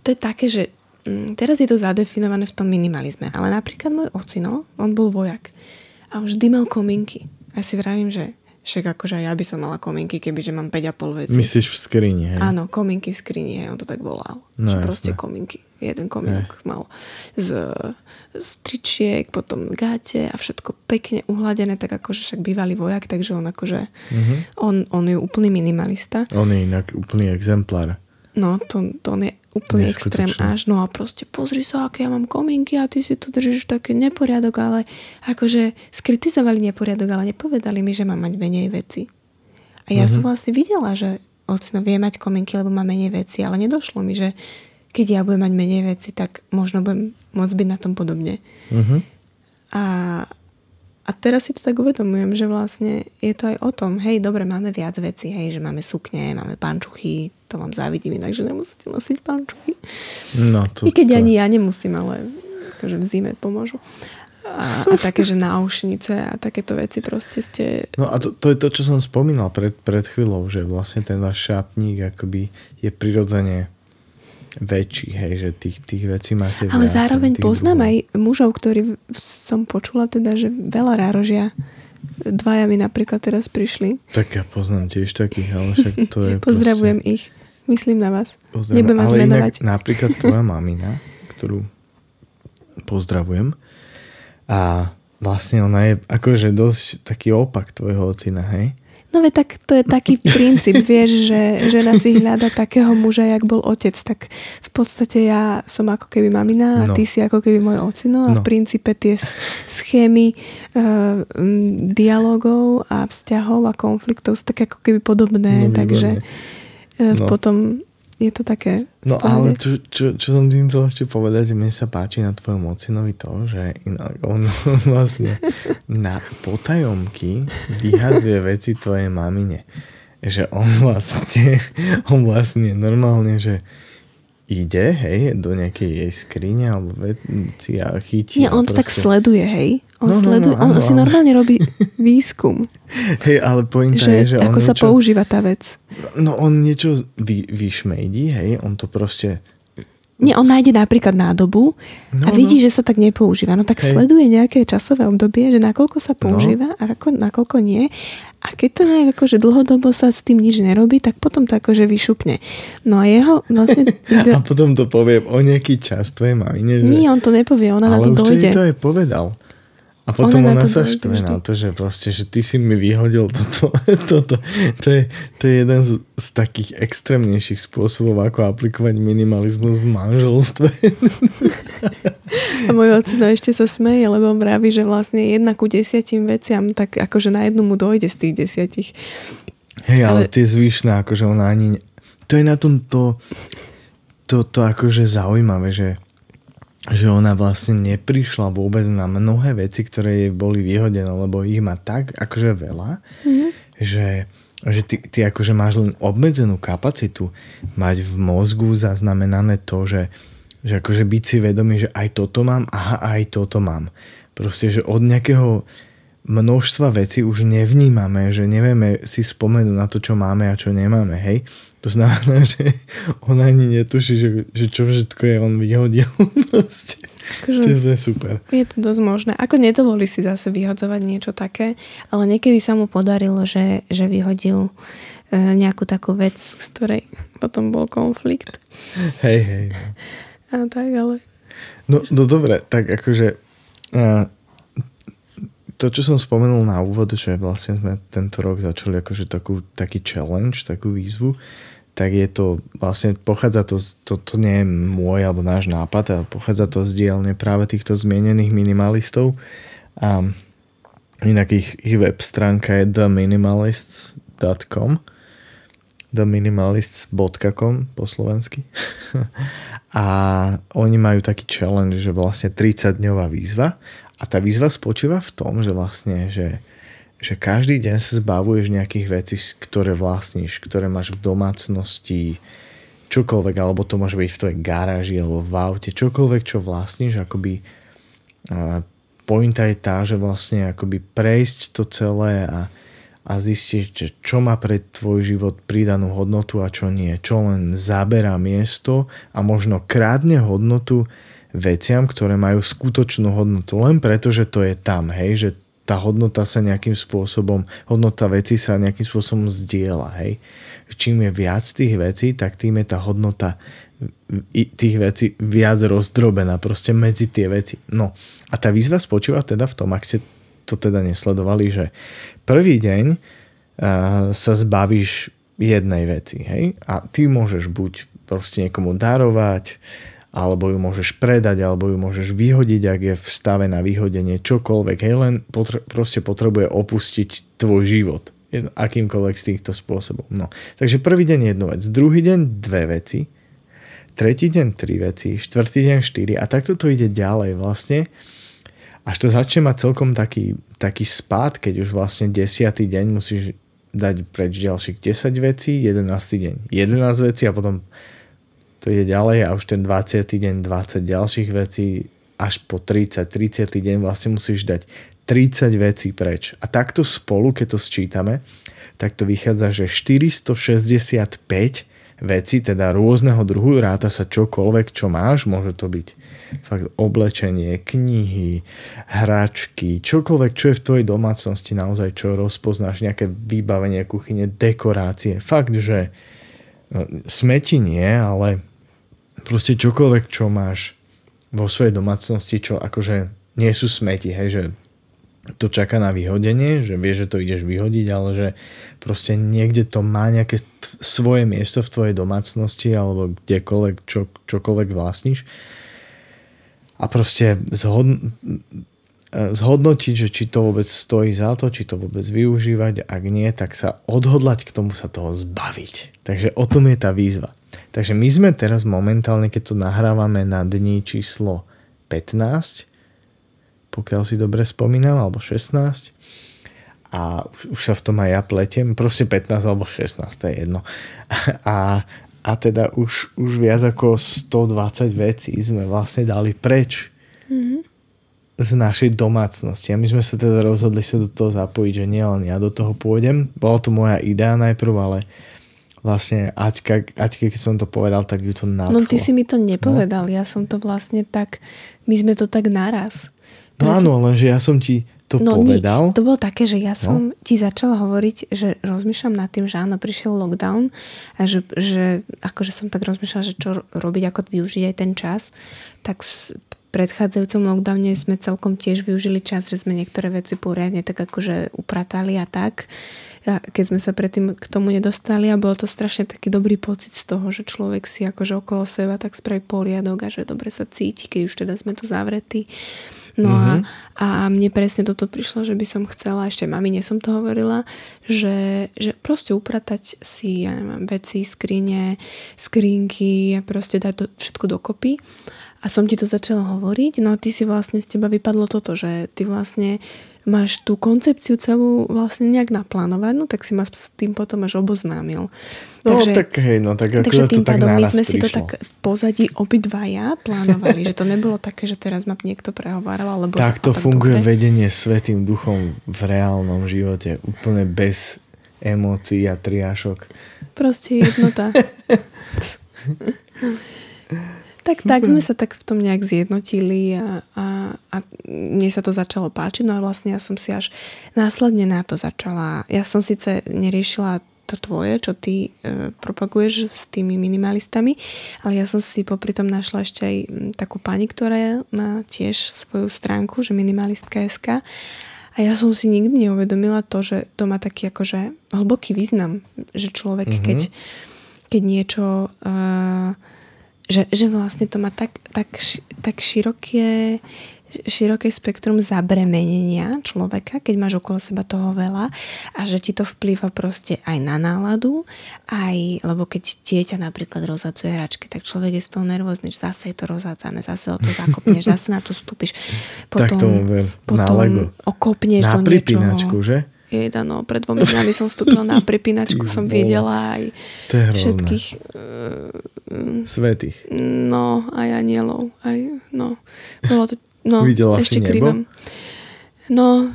to je také, že Mm, teraz je to zadefinované v tom minimalizme, ale napríklad môj ocino, on bol vojak a vždy mal kominky. A si vravím, že však akože ja by som mala kominky, kebyže mám 5,5 veci. Myslíš v skrini, hej? Áno, kominky v skrini, hej, on to tak volal. No, že proste kominky. Jeden komínok mal z, z tričiek, potom gáte a všetko pekne uhladené, tak akože však bývalý vojak, takže on akože, uh-huh. on, on je úplný minimalista. On je inak úplný exemplár. No, to, to on je úplný extrém až. No a proste pozri sa, aké ja mám kominky a ty si tu držíš taký neporiadok, ale akože skritizovali neporiadok, ale nepovedali mi, že mám mať menej veci. A ja uh-huh. som mhm. vlastne videla, že ocino vie mať kominky, lebo má menej veci, ale nedošlo mi, že keď ja budem mať menej veci, tak možno budem môcť byť na tom podobne. Uh-huh. A a teraz si to tak uvedomujem, že vlastne je to aj o tom, hej, dobre, máme viac vecí, hej, že máme sukne, máme pančuchy, to vám závidím inak, že nemusíte nosiť pančuchy. No, to, I keď to... ani ja nemusím, ale akože v zime pomôžu. A, a také, že náušnice a takéto veci proste ste... No a to, to je to, čo som spomínal pred, pred chvíľou, že vlastne ten váš šatník akoby je prirodzene väčší, hej, že tých, tých vecí máte Ale viac, zároveň poznám druhov. aj mužov, ktorí som počula teda, že veľa rárožia. Dvaja mi napríklad teraz prišli. Tak ja poznám tiež takých, ale však to je Pozdravujem proste... ich. Myslím na vás. Pozdravujem. Nebudem vás ale menovať. Inak, napríklad tvoja mamina, ktorú pozdravujem a vlastne ona je akože dosť taký opak tvojho ocina, hej? No ve tak to je taký princíp, vieš, že žena si hľada takého muža, jak bol otec. Tak v podstate ja som ako keby mamina a No. ty si ako keby môj ocino a No. v princípe tie schémy uh, dialogov a vzťahov a konfliktov sú také ako keby podobné, No, takže uh. No. potom je to také... No ale čo, čo, čo som tým chcel ešte povedať, že mne sa páči na tvojom ocinovi to, že inak on vlastne na potajomky vyhazuje veci tvojej mamine. Že on vlastne, on vlastne normálne, že ide, hej, do nejakej jej skrine alebo veci a chytí. Nie, on to tak sleduje, hej? On, No, no, no, sleduje, on áno, si áno. normálne robí výskum, Hej, ale pointa že, je, že on ako sa niečo, používa tá vec. No on niečo vy, vyšmejdí, hej, on to proste Nie, on nájde napríklad nádobu a No, vidí, no. že sa tak nepoužíva. No tak Hej. sleduje nejaké časové obdobie, že nakoľko sa používa a ako, nakoľko nie. A keď to nejak akože dlhodobo sa s tým nič nerobí, tak potom to akože vyšupne. No a jeho vlastne... a potom to povie o nejaký čas tvojej mamine, že... Nie, on to nepovie, ona na ale to už dojde. to aj povedal. A potom Ona ona, sa štve na to, že proste, že ty si mi vyhodil toto. toto. To, je, to je jeden z, z takých extrémnejších spôsobov, ako aplikovať minimalizmus v manželstve. A môj ocino ešte sa smeje, lebo on vraví, že vlastne jedna ku desiatim veciam, tak akože na jednu mu dojde z tých desiatich. Hej, ale, Ale- tie zvyšné, akože ona ani... To je na tom to, to, to akože zaujímavé, že, že ona vlastne neprišla vôbec na mnohé veci, ktoré jej boli vyhodené, lebo ich má tak akože veľa, mm-hmm. že, že ty, ty akože máš len obmedzenú kapacitu mať v mozgu zaznamenané to, že, že akože byť si vedomý, že aj toto mám, aha, aj toto mám. Proste, že od nejakého množstva vecí už nevnímame, že nevieme si spomenúť na to, čo máme a čo nemáme, hej. To znamená, že on ani netuší, že, že čo všetko je on vyhodil. Proste. Akože- To je super. Je to dosť možné. Ako nedovolí si zase vyhodzovať niečo také, ale niekedy sa mu podarilo, že, že vyhodil e, nejakú takú vec, z ktorej potom bol konflikt. Hej, hej. A tak, ale... No, no dobre, tak akože a, to, čo som spomenul na úvod, že vlastne sme tento rok začali akože takú, taký challenge, takú výzvu, tak je to vlastne, pochádza to, to, to nie je môj alebo náš nápad, ale pochádza to z dielne práve týchto zmienených minimalistov. A inak ich, ich web stránka je theminimalists.com theminimalists.com po slovensky. a oni majú taký challenge, že vlastne 30-dňová výzva. A tá výzva spočíva v tom, že vlastne, že, že každý deň sa zbavuješ nejakých vecí, ktoré vlastníš, ktoré máš v domácnosti, čokoľvek, alebo to môže byť v tvojej garáži alebo v aute, čokoľvek, čo vlastníš, akoby a pointa je tá, že vlastne akoby prejsť to celé a, a zistiť, čo má pre tvoj život pridanú hodnotu a čo nie. Čo len zaberá miesto a možno krádne hodnotu veciam, ktoré majú skutočnú hodnotu. Len preto, že to je tam, hej, že tá hodnota sa nejakým spôsobom, hodnota veci sa nejakým spôsobom zdieľa, hej. Čím je viac tých vecí, tak tým je tá hodnota tých vecí viac rozdrobená proste medzi tie veci. No a tá výzva spočíva teda v tom, ak ste to teda nesledovali, že prvý deň uh, sa zbavíš jednej veci, hej? A ty môžeš buď proste niekomu darovať, alebo ju môžeš predať, alebo ju môžeš vyhodiť, ak je v stave na vyhodenie čokoľvek, hej, len potre- proste potrebuje opustiť tvoj život akýmkoľvek z týchto spôsobov. No. Takže prvý deň jednu vec, druhý deň dve veci, tretí deň tri veci, štvrtý deň štyri a takto to ide ďalej vlastne. Až to začne mať celkom taký, taký spád, keď už vlastne desiatý deň musíš dať preč ďalších 10 vecí, 11. deň 11 vecí a potom to ide ďalej a už ten 20. deň 20 ďalších vecí až po 30, 30. deň vlastne musíš dať 30 vecí preč. A takto spolu, keď to sčítame, tak to vychádza, že 465 veci, teda rôzneho druhu, ráta sa čokoľvek, čo máš, môže to byť fakt oblečenie, knihy, hračky, čokoľvek, čo je v tvojej domácnosti naozaj, čo rozpoznáš, nejaké vybavenie kuchyne, dekorácie. Fakt, že no, smeti nie, ale proste čokoľvek, čo máš vo svojej domácnosti, čo akože nie sú smeti, hej, že to čaká na vyhodenie, že vie, že to ideš vyhodiť, ale že proste niekde to má nejaké t- svoje miesto v tvojej domácnosti alebo kdekoľvek, čo, čokoľvek vlastníš. A proste zhod, zhodnotiť, že či to vôbec stojí za to, či to vôbec využívať, ak nie, tak sa odhodlať k tomu sa toho zbaviť. Takže o tom je tá výzva. Takže my sme teraz momentálne, keď to nahrávame na dni číslo 15, pokiaľ si dobre spomínam, alebo 16. A už sa v tom aj ja pletiem, proste 15 alebo 16, to je jedno. A, a teda už, už viac ako 120 vecí sme vlastne dali preč mm-hmm. z našej domácnosti. A my sme sa teda rozhodli sa do toho zapojiť, že nielen ja do toho pôjdem. Bola to moja idea najprv, ale vlastne Aťka, Aťke, keď som to povedal, tak ju to nadchlo. No ty si mi to nepovedal, no? ja som to vlastne tak, my sme to tak naraz. No áno, lenže ja som ti to no, povedal. Nie, to bolo také, že ja no. som no. ti začala hovoriť, že rozmýšľam nad tým, že áno, prišiel lockdown a že, že akože som tak rozmýšľala, že čo robiť, ako využiť aj ten čas, tak v predchádzajúcom lockdowne sme celkom tiež využili čas, že sme niektoré veci poriadne tak akože upratali a tak keď sme sa predtým k tomu nedostali a bol to strašne taký dobrý pocit z toho, že človek si akože okolo seba tak spraví poriadok a že dobre sa cíti, keď už teda sme tu zavretí. No mm-hmm. a, a mne presne toto prišlo, že by som chcela, ešte mamine som to hovorila, že, že proste upratať si, ja neviem, veci, skrine, skrinky a proste dať do, všetko dokopy. A som ti to začala hovoriť, no a ty si vlastne z teba vypadlo toto, že ty vlastne máš tú koncepciu celú vlastne nejak naplánovanú, tak si ma s tým potom až oboznámil. No takže, tak hej, no tak takže tým to tak my sme prišlo. si to tak v pozadí obidvaja plánovali, že to nebolo také, že teraz ma niekto prehováral, alebo tak to funguje dobre. vedenie svetým duchom v reálnom živote, úplne bez emócií a triášok. Proste jednota. Tak, tak sme sa tak v tom nejak zjednotili a, a, a mne sa to začalo páčiť, no a vlastne ja som si až následne na to začala, ja som síce neriešila to tvoje, čo ty e, propaguješ s tými minimalistami, ale ja som si popri tom našla ešte aj takú pani, ktorá má tiež svoju stránku, že minimalistka.sk a ja som si nikdy neuvedomila to, že to má taký akože hlboký význam, že človek, mm-hmm. keď, keď niečo... E, že, že vlastne to má tak, tak, tak široké, široké spektrum zabremenenia človeka, keď máš okolo seba toho veľa a že ti to vplýva proste aj na náladu, aj, lebo keď dieťa napríklad rozhadzuje hračky, tak človek je z toho nervózny, že zase je to rozhádzané, zase o to zakopneš, zase na to stúpiš. Potom, tak ver, potom okopneš na do niečoho. že? Jeda, no, pred dvomi dňami som vstúpila na pripínačku, som videla aj všetkých... Uh, Svetých. No, aj anielov. Aj, no, bolo to... No, Videla ešte si nebo? krývam. No,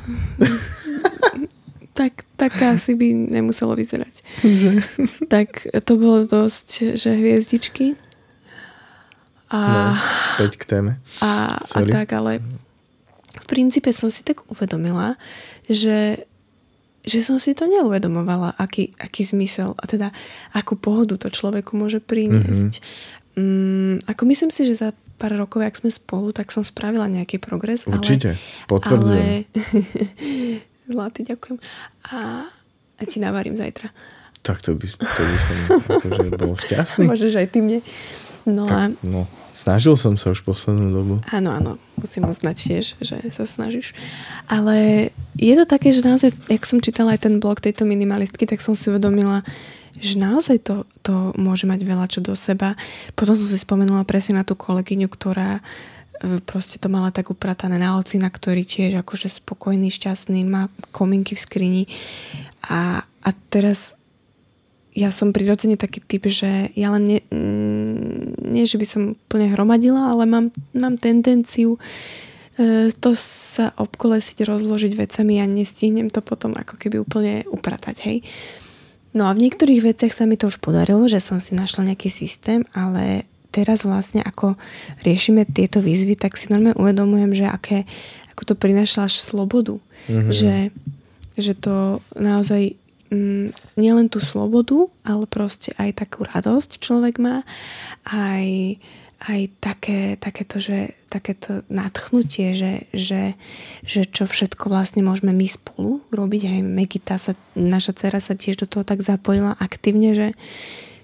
tak, tak asi by nemuselo vyzerať. Že? tak to bolo dosť, že hviezdičky. A, no, späť k téme. A, a tak, ale v princípe som si tak uvedomila, že že som si to neuvedomovala, aký, aký zmysel a teda akú pohodu to človeku môže priniesť. Mm-hmm. Mm, ako myslím si, že za pár rokov, ak sme spolu, tak som spravila nejaký progres. Určite, ale, potvrdzujem. Ale... Zlatý, ďakujem. A, a ti navarím zajtra. Tak to by, to by som akože bol šťastný. Môžeš aj ty mne. No tak, a... No, snažil som sa už poslednú dobu. Áno, áno, musím uznať tiež, že sa snažíš. Ale je to také, že naozaj, jak som čítala aj ten blog tejto minimalistky, tak som si uvedomila, že naozaj to, to môže mať veľa čo do seba. Potom som si spomenula presne na tú kolegyňu, ktorá e, proste to mala tak upratané na ocina, ktorý tiež akože spokojný, šťastný, má kominky v skrini. A, a teraz ja som prirodzene taký typ, že ja len nie, mm, nie že by som úplne hromadila, ale mám, mám tendenciu e, to sa obkolesiť, rozložiť vecami a nestihnem to potom ako keby úplne upratať, hej. No a v niektorých veciach sa mi to už podarilo, že som si našla nejaký systém, ale teraz vlastne ako riešime tieto výzvy, tak si normálne uvedomujem, že aké, ako to prináša až slobodu. Mm-hmm. Že, že to naozaj mm, nielen tú slobodu, ale proste aj takú radosť človek má, aj, aj také, takéto, že, takéto nadchnutie, že, že, že čo všetko vlastne môžeme my spolu robiť. Aj Megita sa, naša dcera sa tiež do toho tak zapojila aktívne, že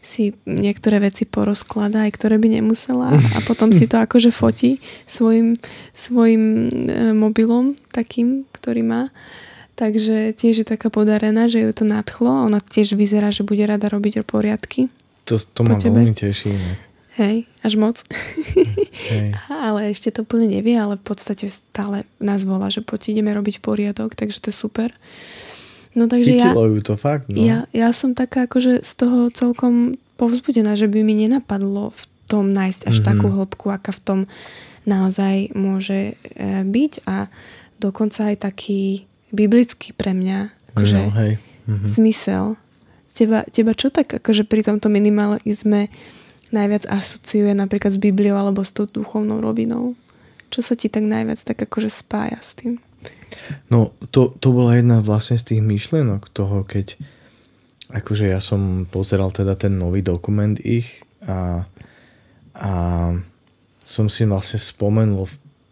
si niektoré veci porozkladá, aj ktoré by nemusela a potom si to akože fotí svojim, svojim e, mobilom takým, ktorý má. Takže tiež je taká podarená, že ju to nadchlo. Ona tiež vyzerá, že bude rada robiť poriadky. To, to ma veľmi teší. Ne? Hej, až moc. Hej. ale ešte to úplne nevie, ale v podstate stále nás volá, že poď ideme robiť poriadok, takže to je super. No takže Chytilo ja, ju to fakt, no. ja, ja som taká akože z toho celkom povzbudená, že by mi nenapadlo v tom nájsť až mm-hmm. takú hĺbku, aká v tom naozaj môže e, byť a dokonca aj taký biblický pre mňa akože no, hej. Mm-hmm. zmysel. Teba, teba čo tak akože pri tomto minimalizme najviac asociuje napríklad s Bibliou alebo s tou duchovnou rovinou? Čo sa ti tak najviac tak akože spája s tým? No, to, to bola jedna vlastne z tých myšlienok toho, keď akože ja som pozeral teda ten nový dokument ich a, a som si vlastne spomenul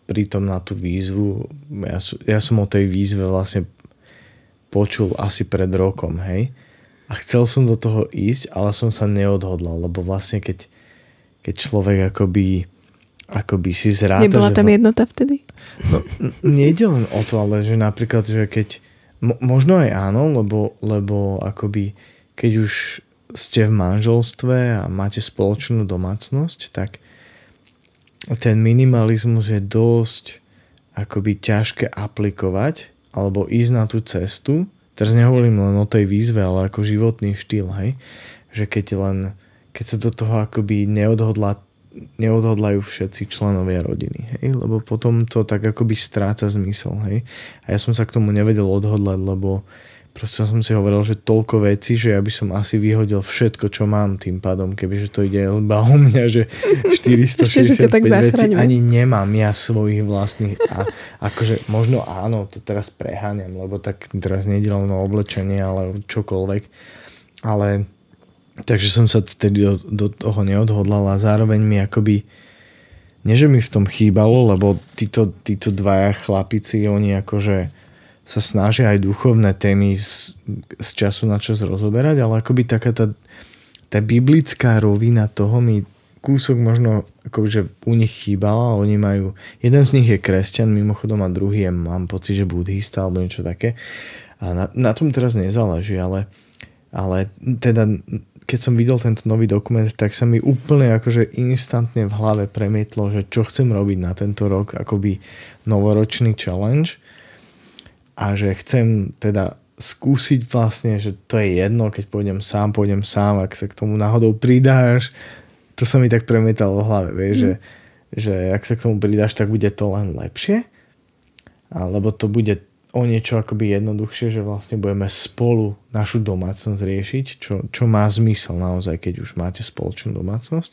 pritom na tú výzvu. Ja, ja som o tej výzve vlastne počul asi pred rokom, hej a chcel som do toho ísť, ale som sa neodhodlal, lebo vlastne keď, keď človek akoby, akoby si zráta... Nebola tam ho... jednota vtedy? No, nejde len o to, ale že napríklad, že keď... Mo, možno aj áno, lebo, lebo akoby keď už ste v manželstve a máte spoločnú domácnosť, tak ten minimalizmus je dosť akoby ťažké aplikovať alebo ísť na tú cestu, teraz nehovorím len o tej výzve, ale ako životný štýl, hej, že keď len, keď sa do toho akoby neodhodla, neodhodlajú všetci členovia rodiny, hej, lebo potom to tak akoby stráca zmysel, hej. A ja som sa k tomu nevedel odhodlať, lebo proste som si hovoril, že toľko vecí, že ja by som asi vyhodil všetko, čo mám tým pádom, kebyže to ide iba o mňa, že 465 vecí ani nemám ja svojich vlastných a akože možno áno, to teraz preháňam, lebo tak teraz nejde len o oblečenie, ale čokoľvek. Ale takže som sa vtedy do, do toho neodhodlal a zároveň mi akoby nie, že mi v tom chýbalo, lebo títo, títo dvaja chlapici, oni akože sa snažia aj duchovné témy z, z času na čas rozoberať, ale akoby taká tá, tá biblická rovina toho mi kúsok možno akože u nich chýbala oni majú, jeden z nich je kresťan mimochodom a druhý je, mám pocit, že budhista alebo niečo také. A na, na tom teraz nezáleží, ale, ale teda keď som videl tento nový dokument, tak sa mi úplne akože instantne v hlave premietlo, že čo chcem robiť na tento rok, akoby novoročný challenge a že chcem teda skúsiť vlastne, že to je jedno, keď pôjdem sám, pôjdem sám, ak sa k tomu náhodou pridáš, to sa mi tak premietalo v hlave, vieš, mm. že, že ak sa k tomu pridáš, tak bude to len lepšie, alebo to bude o niečo akoby jednoduchšie, že vlastne budeme spolu našu domácnosť riešiť, čo, čo má zmysel naozaj, keď už máte spoločnú domácnosť.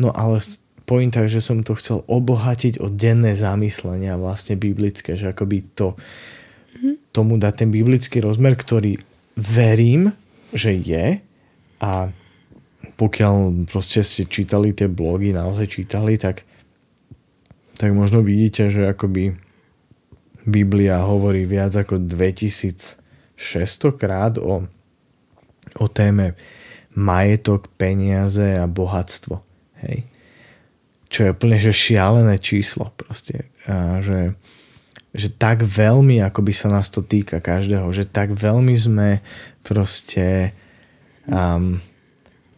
No ale pointa, že som to chcel obohatiť o denné zamyslenia vlastne biblické, že akoby to, tomu dať ten biblický rozmer, ktorý verím, že je a pokiaľ proste ste čítali tie blogy, naozaj čítali, tak, tak možno vidíte, že akoby Biblia hovorí viac ako 2600 krát o, o téme majetok, peniaze a bohatstvo. Hej. Čo je úplne že šialené číslo proste. A že že tak veľmi, ako by sa nás to týka každého, že tak veľmi sme proste um,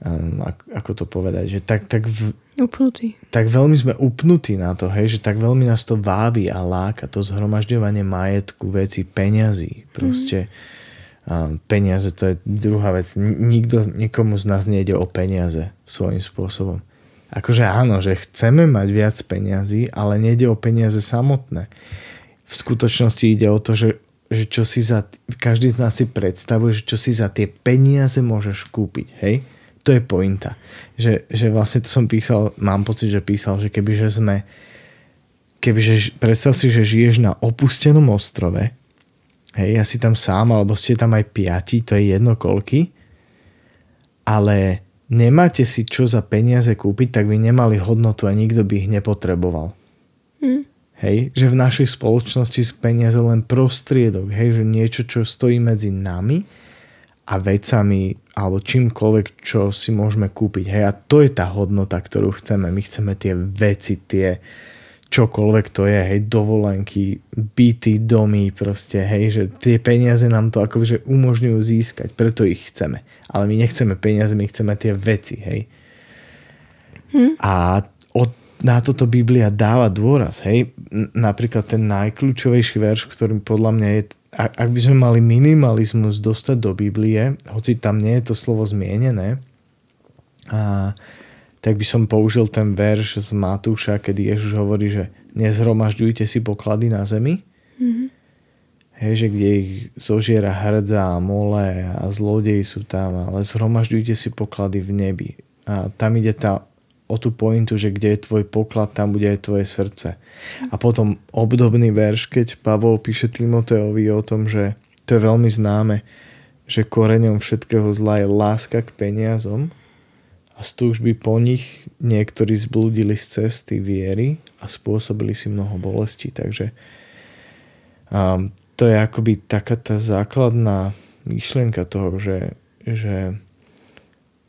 um, ako, to povedať, že tak, tak, v, upnutí. tak veľmi sme upnutí na to, hej, že tak veľmi nás to vábi a láka to zhromažďovanie majetku, veci, peňazí, proste mm. um, peniaze to je druhá vec, nikto, nikomu z nás nejde o peniaze svojím spôsobom. Akože áno, že chceme mať viac peňazí, ale nejde o peniaze samotné v skutočnosti ide o to, že, že čo si za, každý z nás si predstavuje, že čo si za tie peniaze môžeš kúpiť, hej? To je pointa. Že, že vlastne to som písal, mám pocit, že písal, že kebyže sme kebyže, predstav si, že žiješ na opustenom ostrove, hej, ja si tam sám, alebo ste tam aj piati, to je jedno koľky, ale nemáte si čo za peniaze kúpiť, tak by nemali hodnotu a nikto by ich nepotreboval. Hm. Hej, že v našej spoločnosti sú peniaze len prostriedok, hej, že niečo, čo stojí medzi nami a vecami alebo čímkoľvek, čo si môžeme kúpiť. Hej, a to je tá hodnota, ktorú chceme. My chceme tie veci, tie čokoľvek to je, hej, dovolenky, byty, domy, proste, hej, že tie peniaze nám to akože umožňujú získať, preto ich chceme. Ale my nechceme peniaze, my chceme tie veci, hej. Hm. A na toto Biblia dáva dôraz. Hej? Napríklad ten najkľúčovejší verš, ktorým podľa mňa je, ak by sme mali minimalizmus dostať do Biblie, hoci tam nie je to slovo zmienené, a, tak by som použil ten verš z Matúša, kedy Ježiš hovorí, že nezhromažďujte si poklady na zemi, Mm-hmm. hej, že kde ich zožiera hrdza a mole a zlodej sú tam, ale zhromažďujte si poklady v nebi. A tam ide tá o tú pointu, že kde je tvoj poklad, tam bude aj tvoje srdce. A potom obdobný verš, keď Pavol píše Timoteovi o tom, že to je veľmi známe, že koreňom všetkého zla je láska k peniazom a z túžby po nich niektorí zblúdili z cesty viery a spôsobili si mnoho bolesti. Takže um, to je akoby taká tá základná myšlienka toho, že, že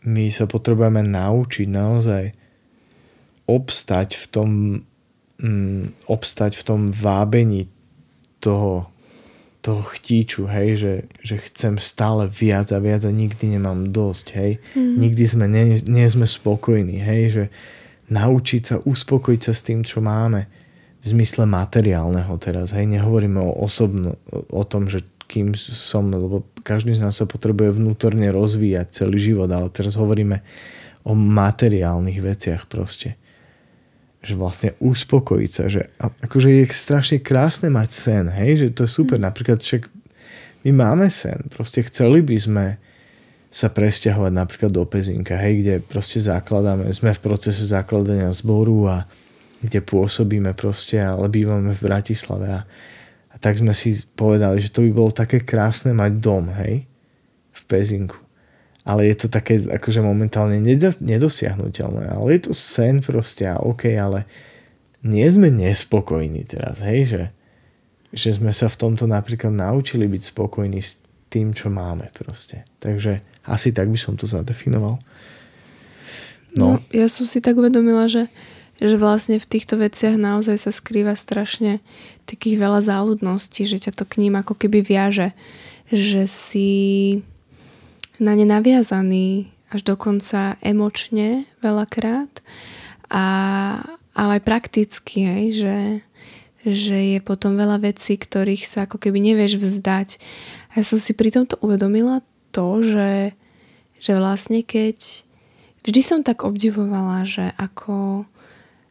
my sa potrebujeme naučiť naozaj obstať v tom mm, obstať v tom vábení toho, toho chtíču, hej, že, že chcem stále viac a viac a nikdy nemám dosť, hej. Mm. Nikdy sme, nie, nie sme spokojní, hej, že naučiť sa, uspokojiť sa s tým, čo máme v zmysle materiálneho teraz, hej, nehovoríme o osobno, o tom, že kým som, lebo každý z nás sa potrebuje vnútorne rozvíjať celý život, ale teraz hovoríme o materiálnych veciach proste že vlastne uspokojiť sa, že akože je strašne krásne mať sen, hej, že to je super, mm. napríklad však my máme sen, proste chceli by sme sa presťahovať napríklad do Pezinka, hej, kde proste zakladáme, sme v procese zakladania zboru a kde pôsobíme proste, ale bývame v Bratislave a, a tak sme si povedali, že to by bolo také krásne mať dom, hej, v Pezinku ale je to také akože momentálne nedosiahnutelné. Ale je to sen proste a OK, ale nie sme nespokojní teraz, hej, že, že sme sa v tomto napríklad naučili byť spokojní s tým, čo máme proste. Takže asi tak by som to zadefinoval. No. no ja som si tak uvedomila, že, že vlastne v týchto veciach naozaj sa skrýva strašne takých veľa záľudností, že ťa to k ním ako keby viaže. Že si na ne naviazaný až dokonca emočne veľakrát, a, ale aj prakticky, hej, že, že je potom veľa vecí, ktorých sa ako keby nevieš vzdať. A ja som si pri tomto uvedomila to, že, že vlastne keď vždy som tak obdivovala, že ako,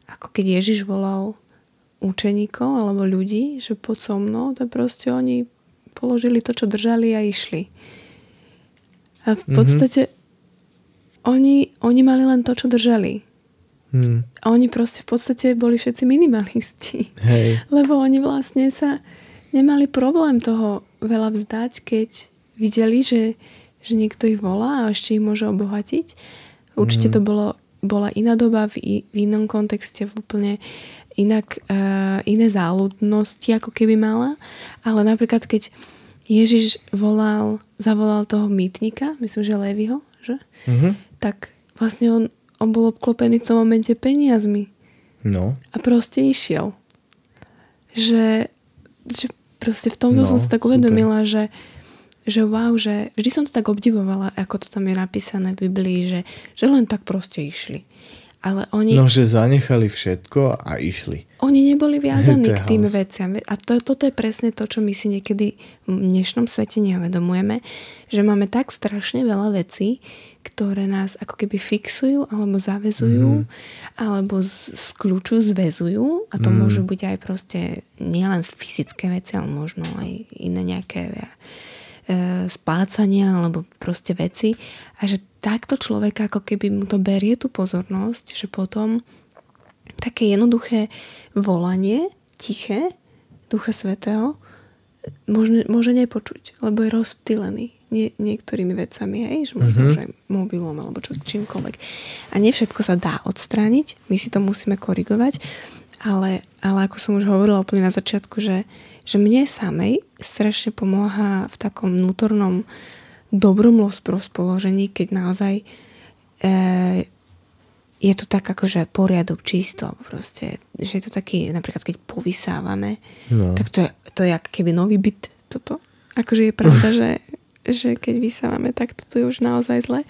ako keď Ježiš volal učeníkov alebo ľudí, že poď so mnou, to proste oni položili to, čo držali a išli. A v mhm. podstate mm-hmm. oni, oni mali len to, čo držali. Mm. A oni proste v podstate boli všetci minimalisti. Hej. Lebo oni vlastne sa nemali problém toho veľa vzdať, keď videli, že, že niekto ich volá a ešte ich môže obohatiť. Určite mm. to bolo, bola iná doba v, v inom kontexte, v úplne inak, uh, iné záľudnosti, ako keby mala. Ale napríklad, keď Ježiš volal, zavolal toho mýtnika, myslím, že Levyho, že? Mm-hmm. Tak vlastne on, on bol obklopený v tom momente peniazmi. No. A proste išiel. Že, že proste v tomto no, som si tak uvedomila, že, že wow, že vždy som to tak obdivovala, ako to tam je napísané v Biblii, že, že len tak proste išli. Ale oni... No, že zanechali všetko a išli. Oni neboli viazaní k tým veciam. A to, toto je presne to, čo my si niekedy v dnešnom svete neuvedomujeme, že máme tak strašne veľa vecí, ktoré nás ako keby fixujú alebo zavezujú, mm. alebo z, z kľúču zväzujú. A to mm. môžu byť aj proste nielen fyzické veci, ale možno aj iné nejaké E, splácania alebo proste veci a že takto človeka ako keby mu to berie tú pozornosť, že potom také jednoduché volanie, tiché, Ducha Svetého, môže, môže nepočuť, lebo je rozptýlený nie, niektorými vecami, hej, že možno mm-hmm. aj mobilom alebo čo, čímkoľvek. A nie všetko sa dá odstrániť, my si to musíme korigovať, ale, ale ako som už hovorila úplne na začiatku, že, že mne samej strašne pomáha v takom vnútornom dobrom rozpoložení, keď naozaj e, je to tak akože poriadok čisto, proste, že je to taký, napríklad keď povysávame, No. tak to je, to je ako keby nový byt toto. Akože je pravda, že, že keď vysávame, tak toto je už naozaj zle.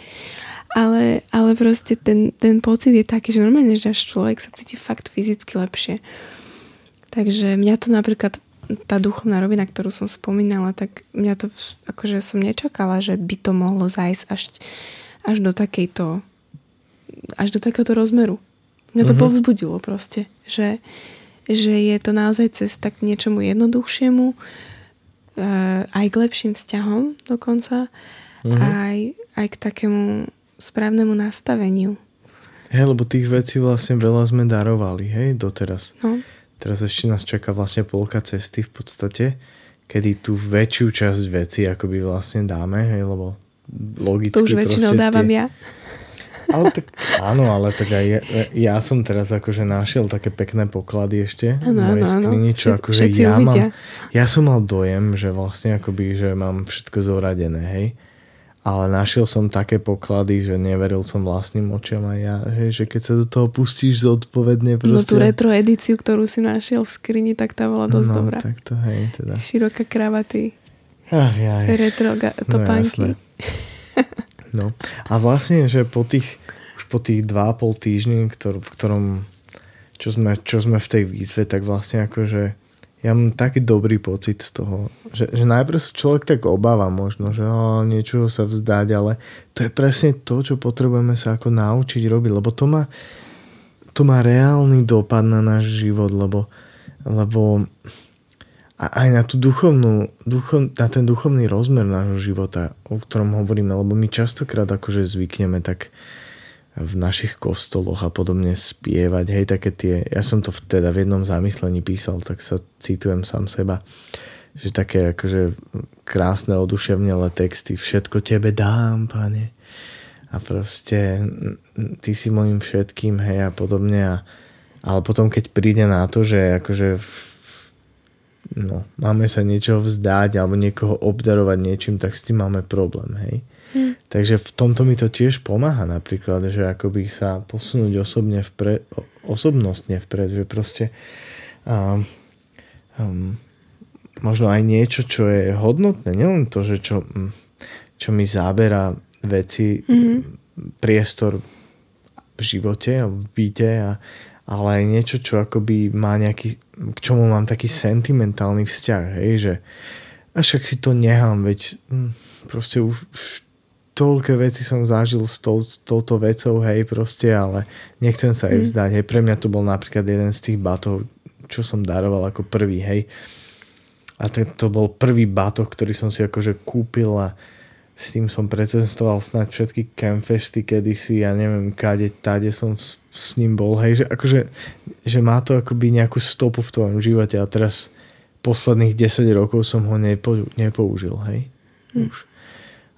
Ale, ale proste ten, ten pocit je taký, že normálne, že až človek sa cíti fakt fyzicky lepšie. Takže mňa to napríklad, tá duchovná rovina, ktorú som spomínala, tak mňa to, akože som nečakala, že by to mohlo zájsť až, až do takejto až do takéhoto rozmeru. Mňa to Mhm. povzbudilo proste, že, že je to naozaj cesta k niečomu jednoduchšiemu, e, aj k lepším vzťahom dokonca, Mhm. aj, aj k takému správnemu nastaveniu. Hej, lebo tých vecí vlastne veľa sme darovali, hej, doteraz. No, Teraz ešte nás čaká vlastne polka cesty v podstate, kedy tú väčšiu časť veci akoby vlastne dáme, hej, lebo logicky to už väčšinou dávam tie, ja. Ale tak, áno, ale tak aj ja, ja som teraz akože našiel také pekné poklady ešte v Áno, mojej skrini, čo Všet- akože všetci ja uvidia. mám, ja som mal dojem, že vlastne akoby, že mám všetko zoradené, hej. Ale našiel som také poklady, že neveril som vlastným očiam aj ja, že keď sa do toho pustíš zodpovedne No tú proste. retro edíciu, ktorú si našiel v skrini, tak tá bola dosť no, dobrá. tak to hej, teda. Široká kravaty, Ach, jaj. retro ga- No, topánky. jasné. No a vlastne, že po tých, už po tých 2,5 týždni, ktor, v ktorom, čo sme, čo sme v tej výzve, tak vlastne akože ja mám taký dobrý pocit z toho, že, že najprv človek tak obáva možno, že o, niečo sa vzdať, ale to je presne to, čo potrebujeme sa ako naučiť robiť, lebo to má, to má reálny dopad na náš život, lebo, lebo a aj na tú duchovnú, duchov, na ten duchovný rozmer nášho života, o ktorom hovoríme, lebo my častokrát akože zvykneme tak v našich kostoloch a podobne spievať, hej, také tie, ja som to teda v jednom zamyslení písal, tak sa citujem sám seba, že také akože krásne oduševnelé texty, všetko tebe dám, pane, a proste mm, ty si mojim všetkým, hej, a podobne, a, ale potom keď príde na to, že akože no, máme sa niečo vzdať alebo niekoho obdarovať niečím, tak s tým máme problém, hej. Takže v tomto mi to tiež pomáha napríklad, že akoby sa posunúť osobne vpred, osobnostne vpred, že proste um, um, možno aj niečo, čo je hodnotné, nielen to, že čo, mm, čo mi záberá veci, Mhm. priestor v živote a v byte, a, ale aj niečo, čo akoby má nejaký, k čomu mám taký sentimentálny vzťah, hej, že a však si to nechám, veď hm, proste už, už toľké veci som zažil s, tou, touto vecou, hej, proste, ale nechcem sa jej Mm. vzdať, hej, pre mňa to bol napríklad jeden z tých batov, čo som daroval ako prvý, hej, a to, to bol prvý batoh, ktorý som si akože kúpil a s tým som precestoval snad všetky campfesty kedysi, ja neviem, kade, tade som s, s ním bol, hej, že akože, že má to akoby nejakú stopu v tvojom živote a teraz posledných 10 rokov som ho nepo, nepoužil, hej. Hm.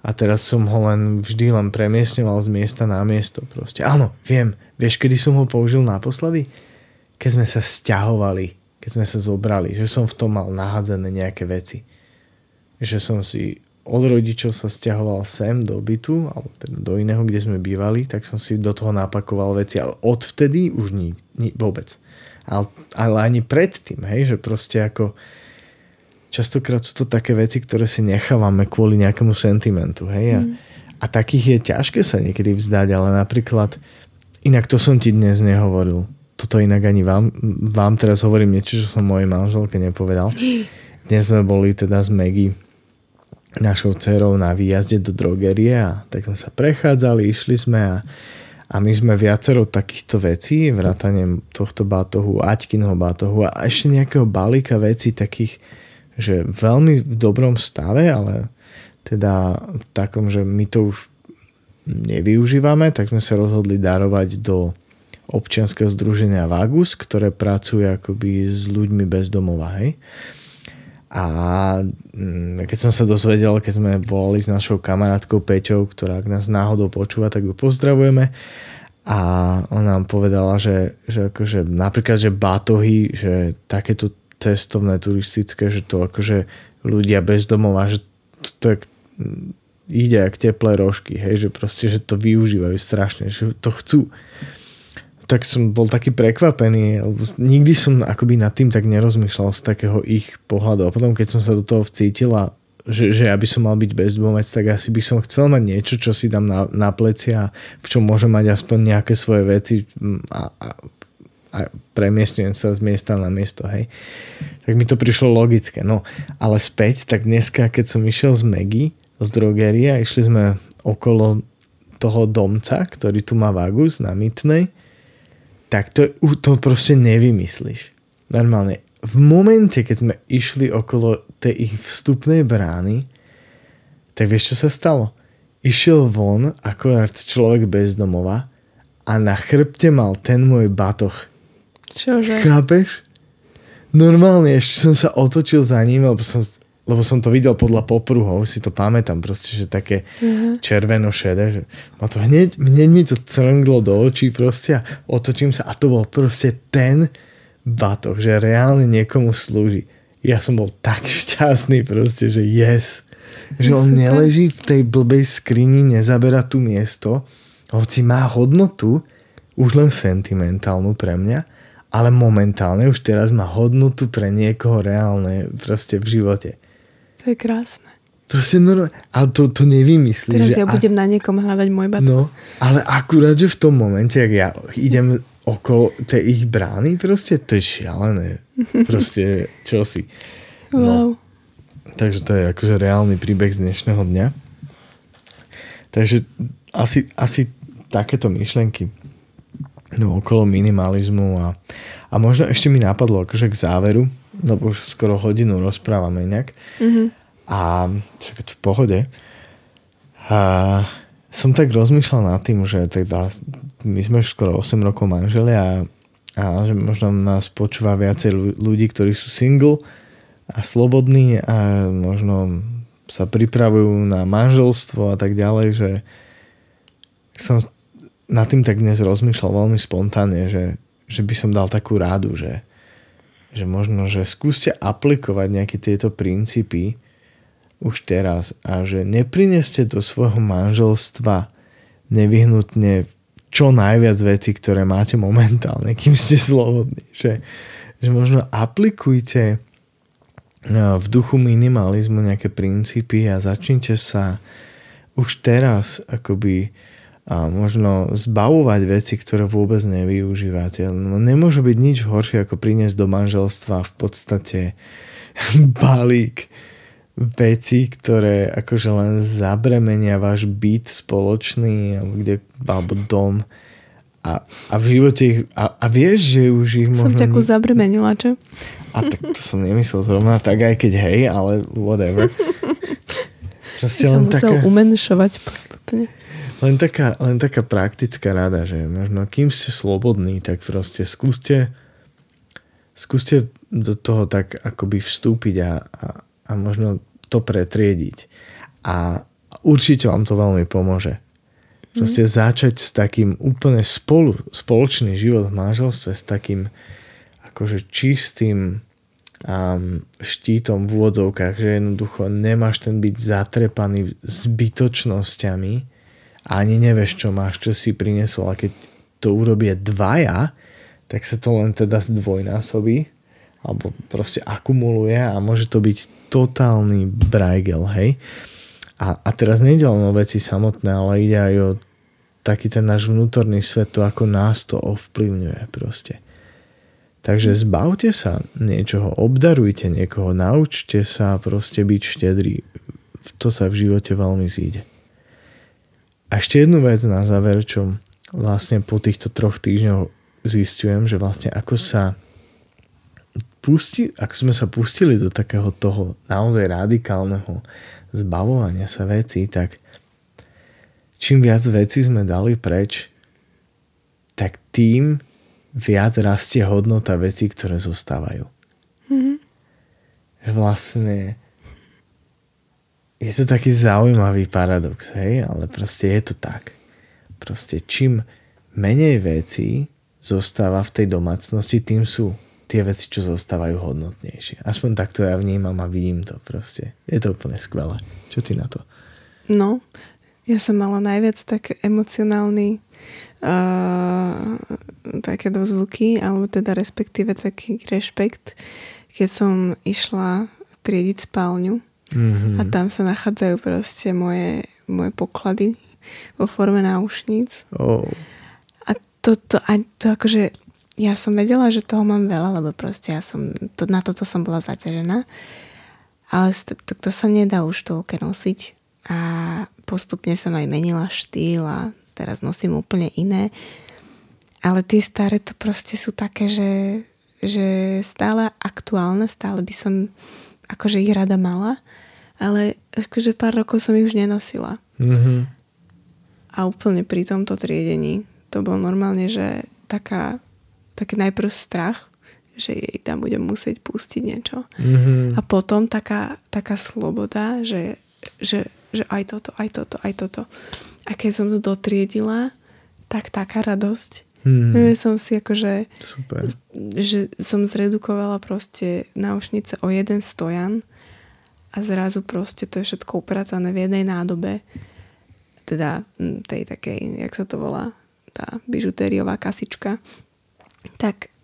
A teraz som ho len vždy len premiestňoval z miesta na miesto proste. Áno, viem, vieš, kedy som ho použil naposledy? Keď sme sa stiahovali, keď sme sa zobrali, že som v tom mal nahádzané nejaké veci. Že som si od rodičov sa stiahoval sem do bytu, alebo teda do iného, kde sme bývali, tak som si do toho napakoval veci, ale odvtedy už ni, ni vôbec. Ale, ale ani predtým, hej, že proste ako častokrát sú to také veci, ktoré si nechávame kvôli nejakému sentimentu, hej, a, Mm. a takých je ťažké sa niekedy vzdať, ale napríklad, inak to som ti dnes nehovoril, toto inak ani vám, vám teraz hovorím niečo, čo som mojej manželke nepovedal. Dnes sme boli teda s Maggie našou dcerou na výjazde do drogerie a tak sme sa prechádzali, išli sme a, a my sme viacero takýchto vecí, vrátane tohto bátohu, Aťkinho bátohu a ešte nejakého balíka vecí takých, že veľmi v dobrom stave, ale teda v takom, že my to už nevyužívame, tak sme sa rozhodli darovať do občianskeho združenia Vagus, ktoré pracuje akoby s ľuďmi bez domova, hej. A mm, keď som sa dozvedel, keď sme volali s našou kamarátkou Peťou, ktorá ak nás náhodou počúva, tak ju pozdravujeme. A ona nám povedala, že, že akože napríklad, že batohy, že takéto cestovné, turistické, že to akože ľudia bez domova, že to, to je, ide jak teplé rožky, hej, že proste, že to využívajú strašne, že to chcú. Tak som bol taký prekvapený, lebo nikdy som akoby nad tým tak nerozmýšľal z takého ich pohľadu. A potom keď som sa do toho vcítil že, že aby som mal byť bezdomovec, tak asi by som chcel mať niečo, čo si dám na, na pleci a v čom môžem mať aspoň nejaké svoje veci. A, a, a premiestňujem sa z miesta na miesto, hej. Tak mi to prišlo logické. No, ale späť, tak dneska, keď som išiel z Megy, z drogerie a išli sme okolo toho domca, ktorý tu má vagus na Mytnej, tak to, to proste nevymyslíš. Normálne, v momente, keď sme išli okolo tej ich vstupnej brány, tak vieš, čo sa stalo? Išiel von ako človek bez domova a na chrbte mal ten môj batoh. Čože? Chápeš? Normálne ešte som sa otočil za ním, lebo som lebo som to videl podľa popruhov, si to pamätám proste, že také uh-huh. červeno-šedé, že ma to hneď, hneď mi to crnglo do očí proste a otočím sa a to bol proste ten batoh, že reálne niekomu slúži. Ja som bol tak šťastný proste, že yes. Že on Super. neleží v tej blbej skrini, nezabera tu miesto, hoci má hodnotu, už len sentimentálnu pre mňa, ale momentálne už teraz má hodnotu pre niekoho reálne proste v živote. To je krásne. Proste normálne. Ale to, to nevymyslíš. Teraz ja budem na niekom hľadať môj batok. No, ale akurát, že v tom momente, ak ja idem okolo tej ich brány, proste to je šialené. Proste, čo si. No. Wow. Takže to je akože reálny príbeh z dnešného dňa. Takže asi, asi takéto myšlenky no, okolo minimalizmu a, a možno ešte mi napadlo akože k záveru, lebo už skoro hodinu rozprávame inak. Mm-hmm. A čakaj, v pohode. A som tak rozmýšľal nad tým, že teda my sme už skoro 8 rokov manželi a, a že možno nás počúva viacej ľudí, ktorí sú single a slobodní a možno sa pripravujú na manželstvo a tak ďalej, že som nad tým tak dnes rozmýšľal veľmi spontánne, že, že by som dal takú rádu, že, že možno, že skúste aplikovať nejaké tieto princípy už teraz a že neprineste do svojho manželstva nevyhnutne čo najviac veci, ktoré máte momentálne, kým ste slobodní. Že, že možno aplikujte no, v duchu minimalizmu nejaké princípy a začnite sa už teraz akoby a možno zbavovať veci, ktoré vôbec nevyužívate. No, nemôže byť nič horšie, ako priniesť do manželstva v podstate balík veci, ktoré akože len zabremenia váš byt spoločný alebo, kde, alebo dom a, a v živote ich, a, a vieš, že už ich možno... Som ťa zabremenila, čo? A tak to som nemyslel zrovna tak, aj keď hej, ale whatever. Proste len taká... umenšovať postupne. Len taká, len taká praktická rada, že možno kým ste slobodní, tak proste skúste skúste do toho tak akoby vstúpiť a, a, a možno to pretriediť. A určite vám to veľmi pomôže. Proste mm. začať s takým úplne spolu, spoločný život v manželstve, s takým akože čistým um, štítom v úvodzovkách, že jednoducho nemáš ten byť zatrepaný zbytočnosťami, ani nevieš, čo máš, čo si priniesol. A keď to urobie dvaja, tak sa to len teda zdvojnásobí alebo proste akumuluje a môže to byť totálny brajgel, hej. A, a teraz nejde len o veci samotné, ale ide aj o taký ten náš vnútorný svet, to ako nás to ovplyvňuje proste. Takže zbavte sa niečoho, obdarujte niekoho, naučte sa proste byť štedrý. To sa v živote veľmi zíde. A ešte jednu vec na záver, čo vlastne po týchto troch týždňoch zistujem, že vlastne ako sa pusti, ako sme sa pustili do takého toho naozaj radikálneho zbavovania sa vecí, tak čím viac vecí sme dali preč, tak tým viac rastie hodnota vecí, ktoré zostávajú. Mm-hmm. vlastne je to taký zaujímavý paradox, hej, ale proste je to tak. Proste čím menej vecí zostáva v tej domácnosti, tým sú tie veci, čo zostávajú hodnotnejšie. Aspoň takto ja vnímam a vidím to proste. Je to úplne skvelé. Čo ty na to? No, ja som mala najviac tak emocionálny uh, také dozvuky, alebo teda respektíve taký rešpekt, keď som išla triediť spálňu mm-hmm. a tam sa nachádzajú proste moje, moje poklady vo forme náušníc. Oh. A to, to, a to akože ja som vedela, že toho mám veľa, lebo proste ja som, to, na toto som bola zaťažená. Ale to, to, to sa nedá už toľké nosiť. A postupne som aj menila štýl a teraz nosím úplne iné. Ale tie staré to proste sú také, že, že stále aktuálne, stále by som akože ich rada mala, ale akože pár rokov som ich už nenosila. Mm-hmm. A úplne pri tomto triedení to bol normálne, že taká tak najprv strach, že jej tam budem musieť pustiť niečo. Mm-hmm. A potom taká, taká sloboda, že, že, že aj toto, aj toto, aj toto. A keď som to dotriedila, tak taká radosť. Mm. Že som si akože... Super. Že som zredukovala proste náušnice o jeden stojan a zrazu proste to je všetko upratané v jednej nádobe. Teda tej takej, jak sa to volá, tá bižutériová kasička tak,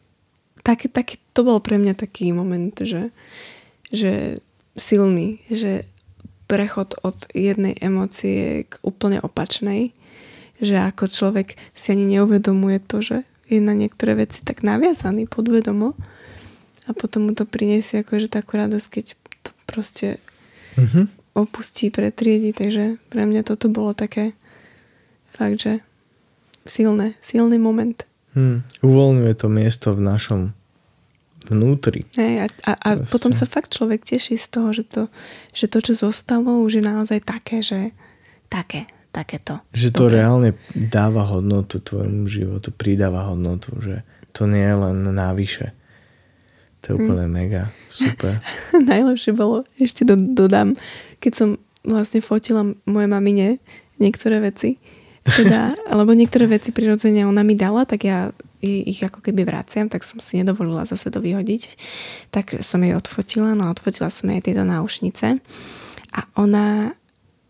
tak, tak to bol pre mňa taký moment, že, že silný, že prechod od jednej emócie k úplne opačnej, že ako človek si ani neuvedomuje to, že je na niektoré veci tak naviazaný podvedomo a potom mu to priniesie akože takú radosť, keď proste mm-hmm. opustí, pretriedi, takže pre mňa toto bolo také fakt, že silné, silný moment. Hmm. Uvoľňuje to miesto v našom vnútri. Hej, a, a, a potom sa fakt človek teší z toho, že to, že to, čo zostalo, už je naozaj také, že také, takéto. Že to Dobre. reálne dáva hodnotu tvojmu životu, pridáva hodnotu, že to nie je len návyše. To je úplne hmm. mega, super. Najlepšie bolo, ešte do, dodám, keď som vlastne fotila moje mamine niektoré veci, teda, alebo niektoré veci prirodzene ona mi dala, tak ja ich ako keby vraciam, tak som si nedovolila zase to vyhodiť. Tak som jej odfotila, no odfotila som jej tieto náušnice a ona,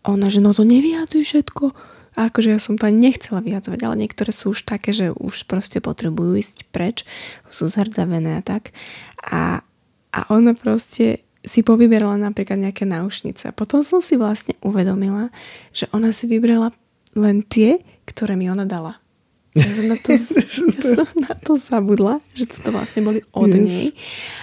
ona, že no to nevyjadzuj všetko. A akože ja som to ani nechcela vyjadzovať, ale niektoré sú už také, že už proste potrebujú ísť preč, sú zhrdzavené a tak. A, a ona proste si povyberala napríklad nejaké náušnice. A potom som si vlastne uvedomila, že ona si vybrala len tie, ktoré mi ona dala. Ja som na to, ja som na to zabudla, že to vlastne boli od yes. nej.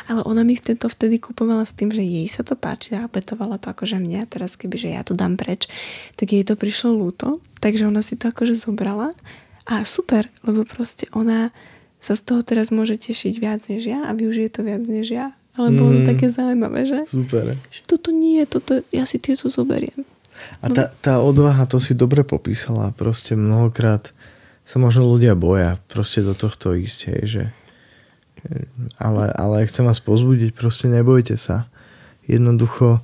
Ale ona mi to vtedy kupovala s tým, že jej sa to páči a opetovala to akože mňa. Teraz keby, že ja to dám preč, tak jej to prišlo ľúto. Takže ona si to akože zobrala. A super, lebo proste ona sa z toho teraz môže tešiť viac než ja a využije to viac než ja. Ale bolo mm, to také zaujímavé, že? Super. Že toto nie, toto, ja si tieto zoberiem. A tá, tá odvaha, to si dobre popísala. Proste mnohokrát sa možno ľudia boja proste do tohto ísť, hej, že ale, ale chcem vás pozbudiť, proste nebojte sa. Jednoducho,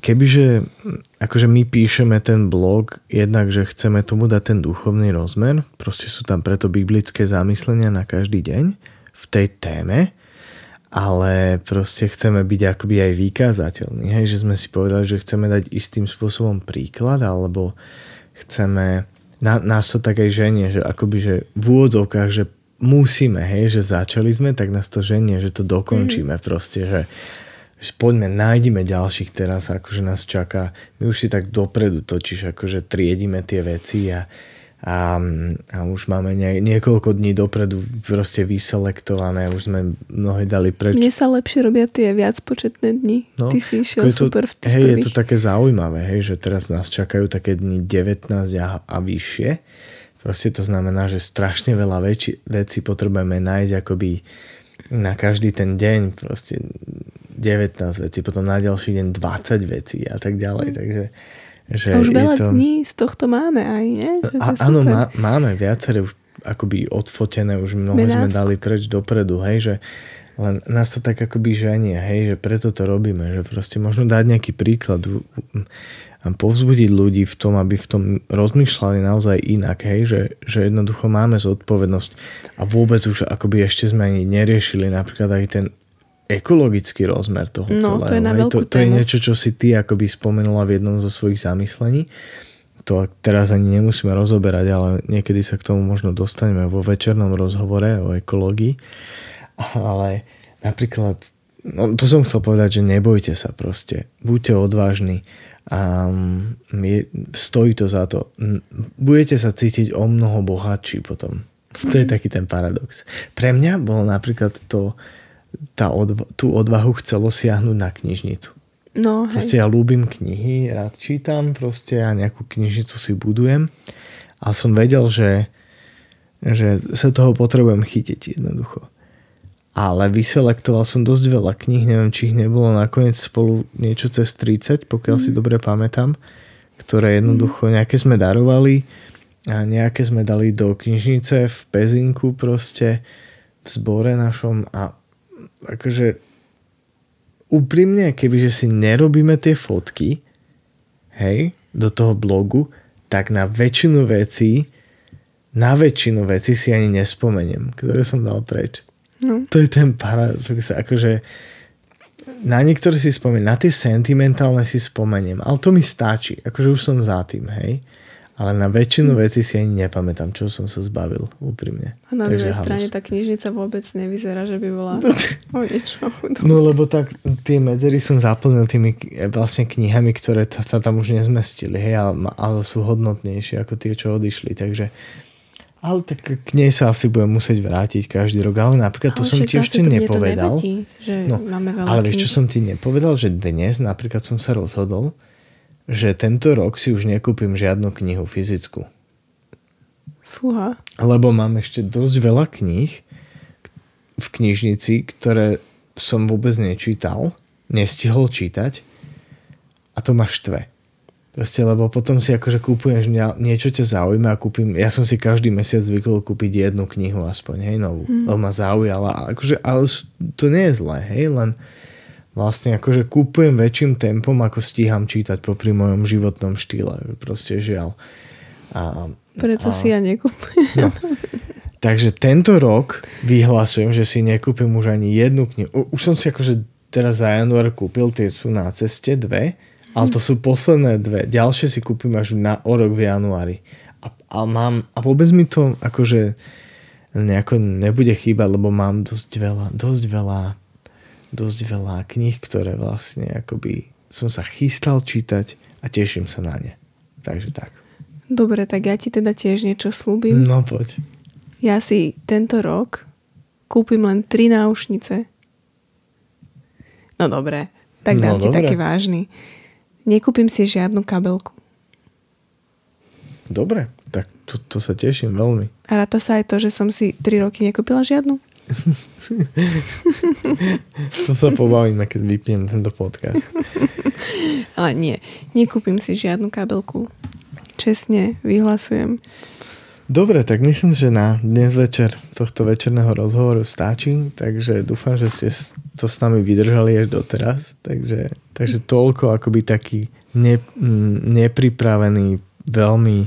kebyže akože my píšeme ten blog jednak, že chceme tomu dať ten duchovný rozmer, proste sú tam preto biblické zamyslenia na každý deň v tej téme, ale proste chceme byť akoby aj vykázateľní, hej, že sme si povedali, že chceme dať istým spôsobom príklad, alebo chceme, na, nás to tak aj ženie, že akoby, že v úvodzovkách, že musíme, hej, že začali sme, tak nás to ženie, že to dokončíme mm. proste, že, že poďme, nájdime ďalších teraz, akože nás čaká, my už si tak dopredu točíš, akože triedime tie veci a a, a už máme nie, niekoľko dní dopredu proste vyselektované, už sme mnohé dali preč. Mne sa lepšie robia tie viac početné dni. No, Ty si išiel to, super v tých Hej, prvých. je to také zaujímavé, hej, že teraz nás čakajú také dni 19 a, a vyššie. Proste to znamená, že strašne veľa vecí, vecí potrebujeme nájsť akoby na každý ten deň, proste 19 vecí, potom na ďalší deň 20 vecí a tak ďalej, mm. takže že a už veľa to... dní z tohto máme aj, nie? A, áno, má, máme viaceré už akoby odfotené, už mnohé sme dali preč dopredu, hej, že len nás to tak akoby ženie, hej, že preto to robíme, že proste možno dať nejaký príklad a povzbudiť ľudí v tom, aby v tom rozmýšľali naozaj inak, hej, že, že jednoducho máme zodpovednosť a vôbec už akoby ešte sme ani neriešili napríklad aj ten ekologický rozmer toho no, celého. To je, na hej, to, to je niečo, čo si ty akoby spomenula v jednom zo svojich zamyslení. To teraz ani nemusíme rozoberať, ale niekedy sa k tomu možno dostaneme vo večernom rozhovore o ekológii. Ale napríklad, no to som chcel povedať, že nebojte sa proste. Buďte odvážni a mm, je, stojí to za to. Budete sa cítiť o mnoho bohatší potom. To je taký ten paradox. Pre mňa bolo napríklad to, tá odva- tú odvahu chcelo siahnuť na knižnicu. No, hej. Proste ja ľúbim knihy, rád čítam proste a nejakú knižnicu si budujem. A som vedel, že, že sa toho potrebujem chytiť jednoducho. Ale vyselektoval som dosť veľa kníh, neviem, či ich nebolo nakoniec spolu niečo cez 30, pokiaľ mm. si dobre pamätám, ktoré jednoducho nejaké sme darovali a nejaké sme dali do knižnice v Pezinku proste v zbore našom a akože úprimne, kebyže si nerobíme tie fotky, hej, do toho blogu, tak na väčšinu vecí, na väčšinu vecí si ani nespomeniem, ktoré som dal preč. No. To je ten paradox, akože na niektoré si spomeniem, na tie sentimentálne si spomeniem, ale to mi stačí, akože už som za tým, hej. Ale na väčšinu vecí si ani nepamätám, čo som sa zbavil, úprimne. A na druhej strane tá knižnica vôbec nevyzerá, že by bola o niečo No lebo tak tie medzery som zaplnil tými vlastne knihami, ktoré sa tam už nezmestili, hej, ale, ale sú hodnotnejšie ako tie, čo odišli, takže ale tak k nej sa asi budem musieť vrátiť každý rok. Ale napríklad ale to som ti ešte nepovedal. Nevadí, že no, máme ale vieš, čo som ti nepovedal? Že dnes napríklad som sa rozhodol, že tento rok si už nekúpim žiadnu knihu fyzickú. Fúha. Lebo mám ešte dosť veľa kníh v knižnici, ktoré som vôbec nečítal, nestihol čítať a to ma štve. Proste, lebo potom si akože kúpuješ niečo ťa zaujíma a kúpim, ja som si každý mesiac zvykol kúpiť jednu knihu aspoň, hej, novú, mm. lebo ma zaujala, akože, ale to nie je zlé, hej, len vlastne akože kúpujem väčším tempom, ako stíham čítať popri mojom životnom štýle. Proste žiaľ. A, Preto a, si ja nekúpujem. No. Takže tento rok vyhlasujem, že si nekúpim už ani jednu knihu. Už som si akože teraz za január kúpil, tie sú na ceste dve, ale to sú posledné dve. Ďalšie si kúpim až na o rok v januári. A, a, mám, a vôbec mi to akože nejako nebude chýbať, lebo mám dosť veľa, dosť veľa dosť veľa kníh, ktoré vlastne akoby som sa chystal čítať a teším sa na ne. Takže tak. Dobre, tak ja ti teda tiež niečo slúbim. No poď. Ja si tento rok kúpim len tri náušnice. No dobre, tak dám no, ti taký vážny. Nekúpim si žiadnu kabelku. Dobre, tak to, to sa teším veľmi. A ráta sa aj to, že som si tri roky nekúpila žiadnu? to sa pobavíme, keď vypnem tento podcast. Ale nie, nekúpim si žiadnu kabelku. Čestne vyhlasujem. Dobre, tak myslím, že na dnes večer tohto večerného rozhovoru stačí, takže dúfam, že ste to s nami vydržali až doteraz. Takže, takže toľko akoby taký ne, nepripravený, veľmi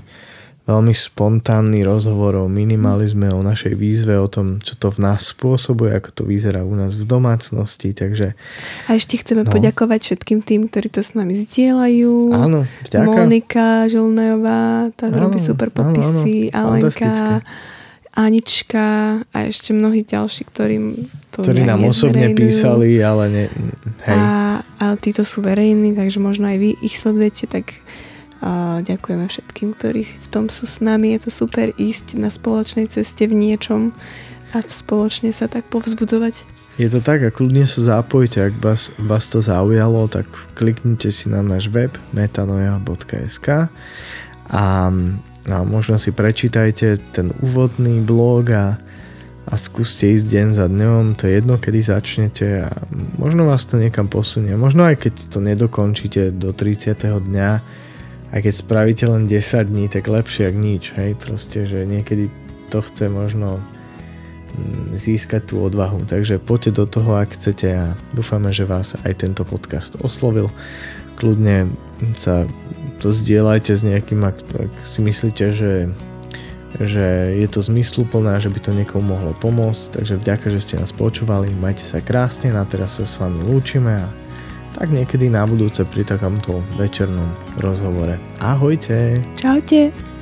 veľmi spontánny rozhovor o minimalizme, o našej výzve, o tom, čo to v nás spôsobuje, ako to vyzerá u nás v domácnosti. Takže, a ešte chceme no. poďakovať všetkým tým, ktorí to s nami zdieľajú. Áno, vďaka. Monika Žolnajová, tá áno, robí super popisy, áno, áno, Alenka, Anička a ešte mnohí ďalší, ktorým to Ktorí nám osobne písali, ale ne, hej. A, a títo sú verejní, takže možno aj vy ich sledujete, tak a ďakujeme všetkým, ktorí v tom sú s nami. Je to super ísť na spoločnej ceste v niečom a spoločne sa tak povzbudzovať. Je to tak a kľudne sa zapojte, ak vás, vás to zaujalo, tak kliknite si na náš web metanoja.sk a, a možno si prečítajte ten úvodný blog a, a skúste ísť deň za dňom, to je jedno, kedy začnete a možno vás to niekam posunie. Možno aj keď to nedokončíte do 30. dňa, a keď spravíte len 10 dní, tak lepšie ak nič, hej, proste, že niekedy to chce možno získať tú odvahu. Takže poďte do toho, ak chcete a dúfame, že vás aj tento podcast oslovil. Kľudne sa to zdieľajte s nejakým, ak, ak si myslíte, že že je to zmysluplné, že by to niekomu mohlo pomôcť. Takže vďaka, že ste nás počúvali, majte sa krásne, na teraz sa s vami lúčime a tak niekedy na budúce pri takomto večernom rozhovore. Ahojte! Čaute!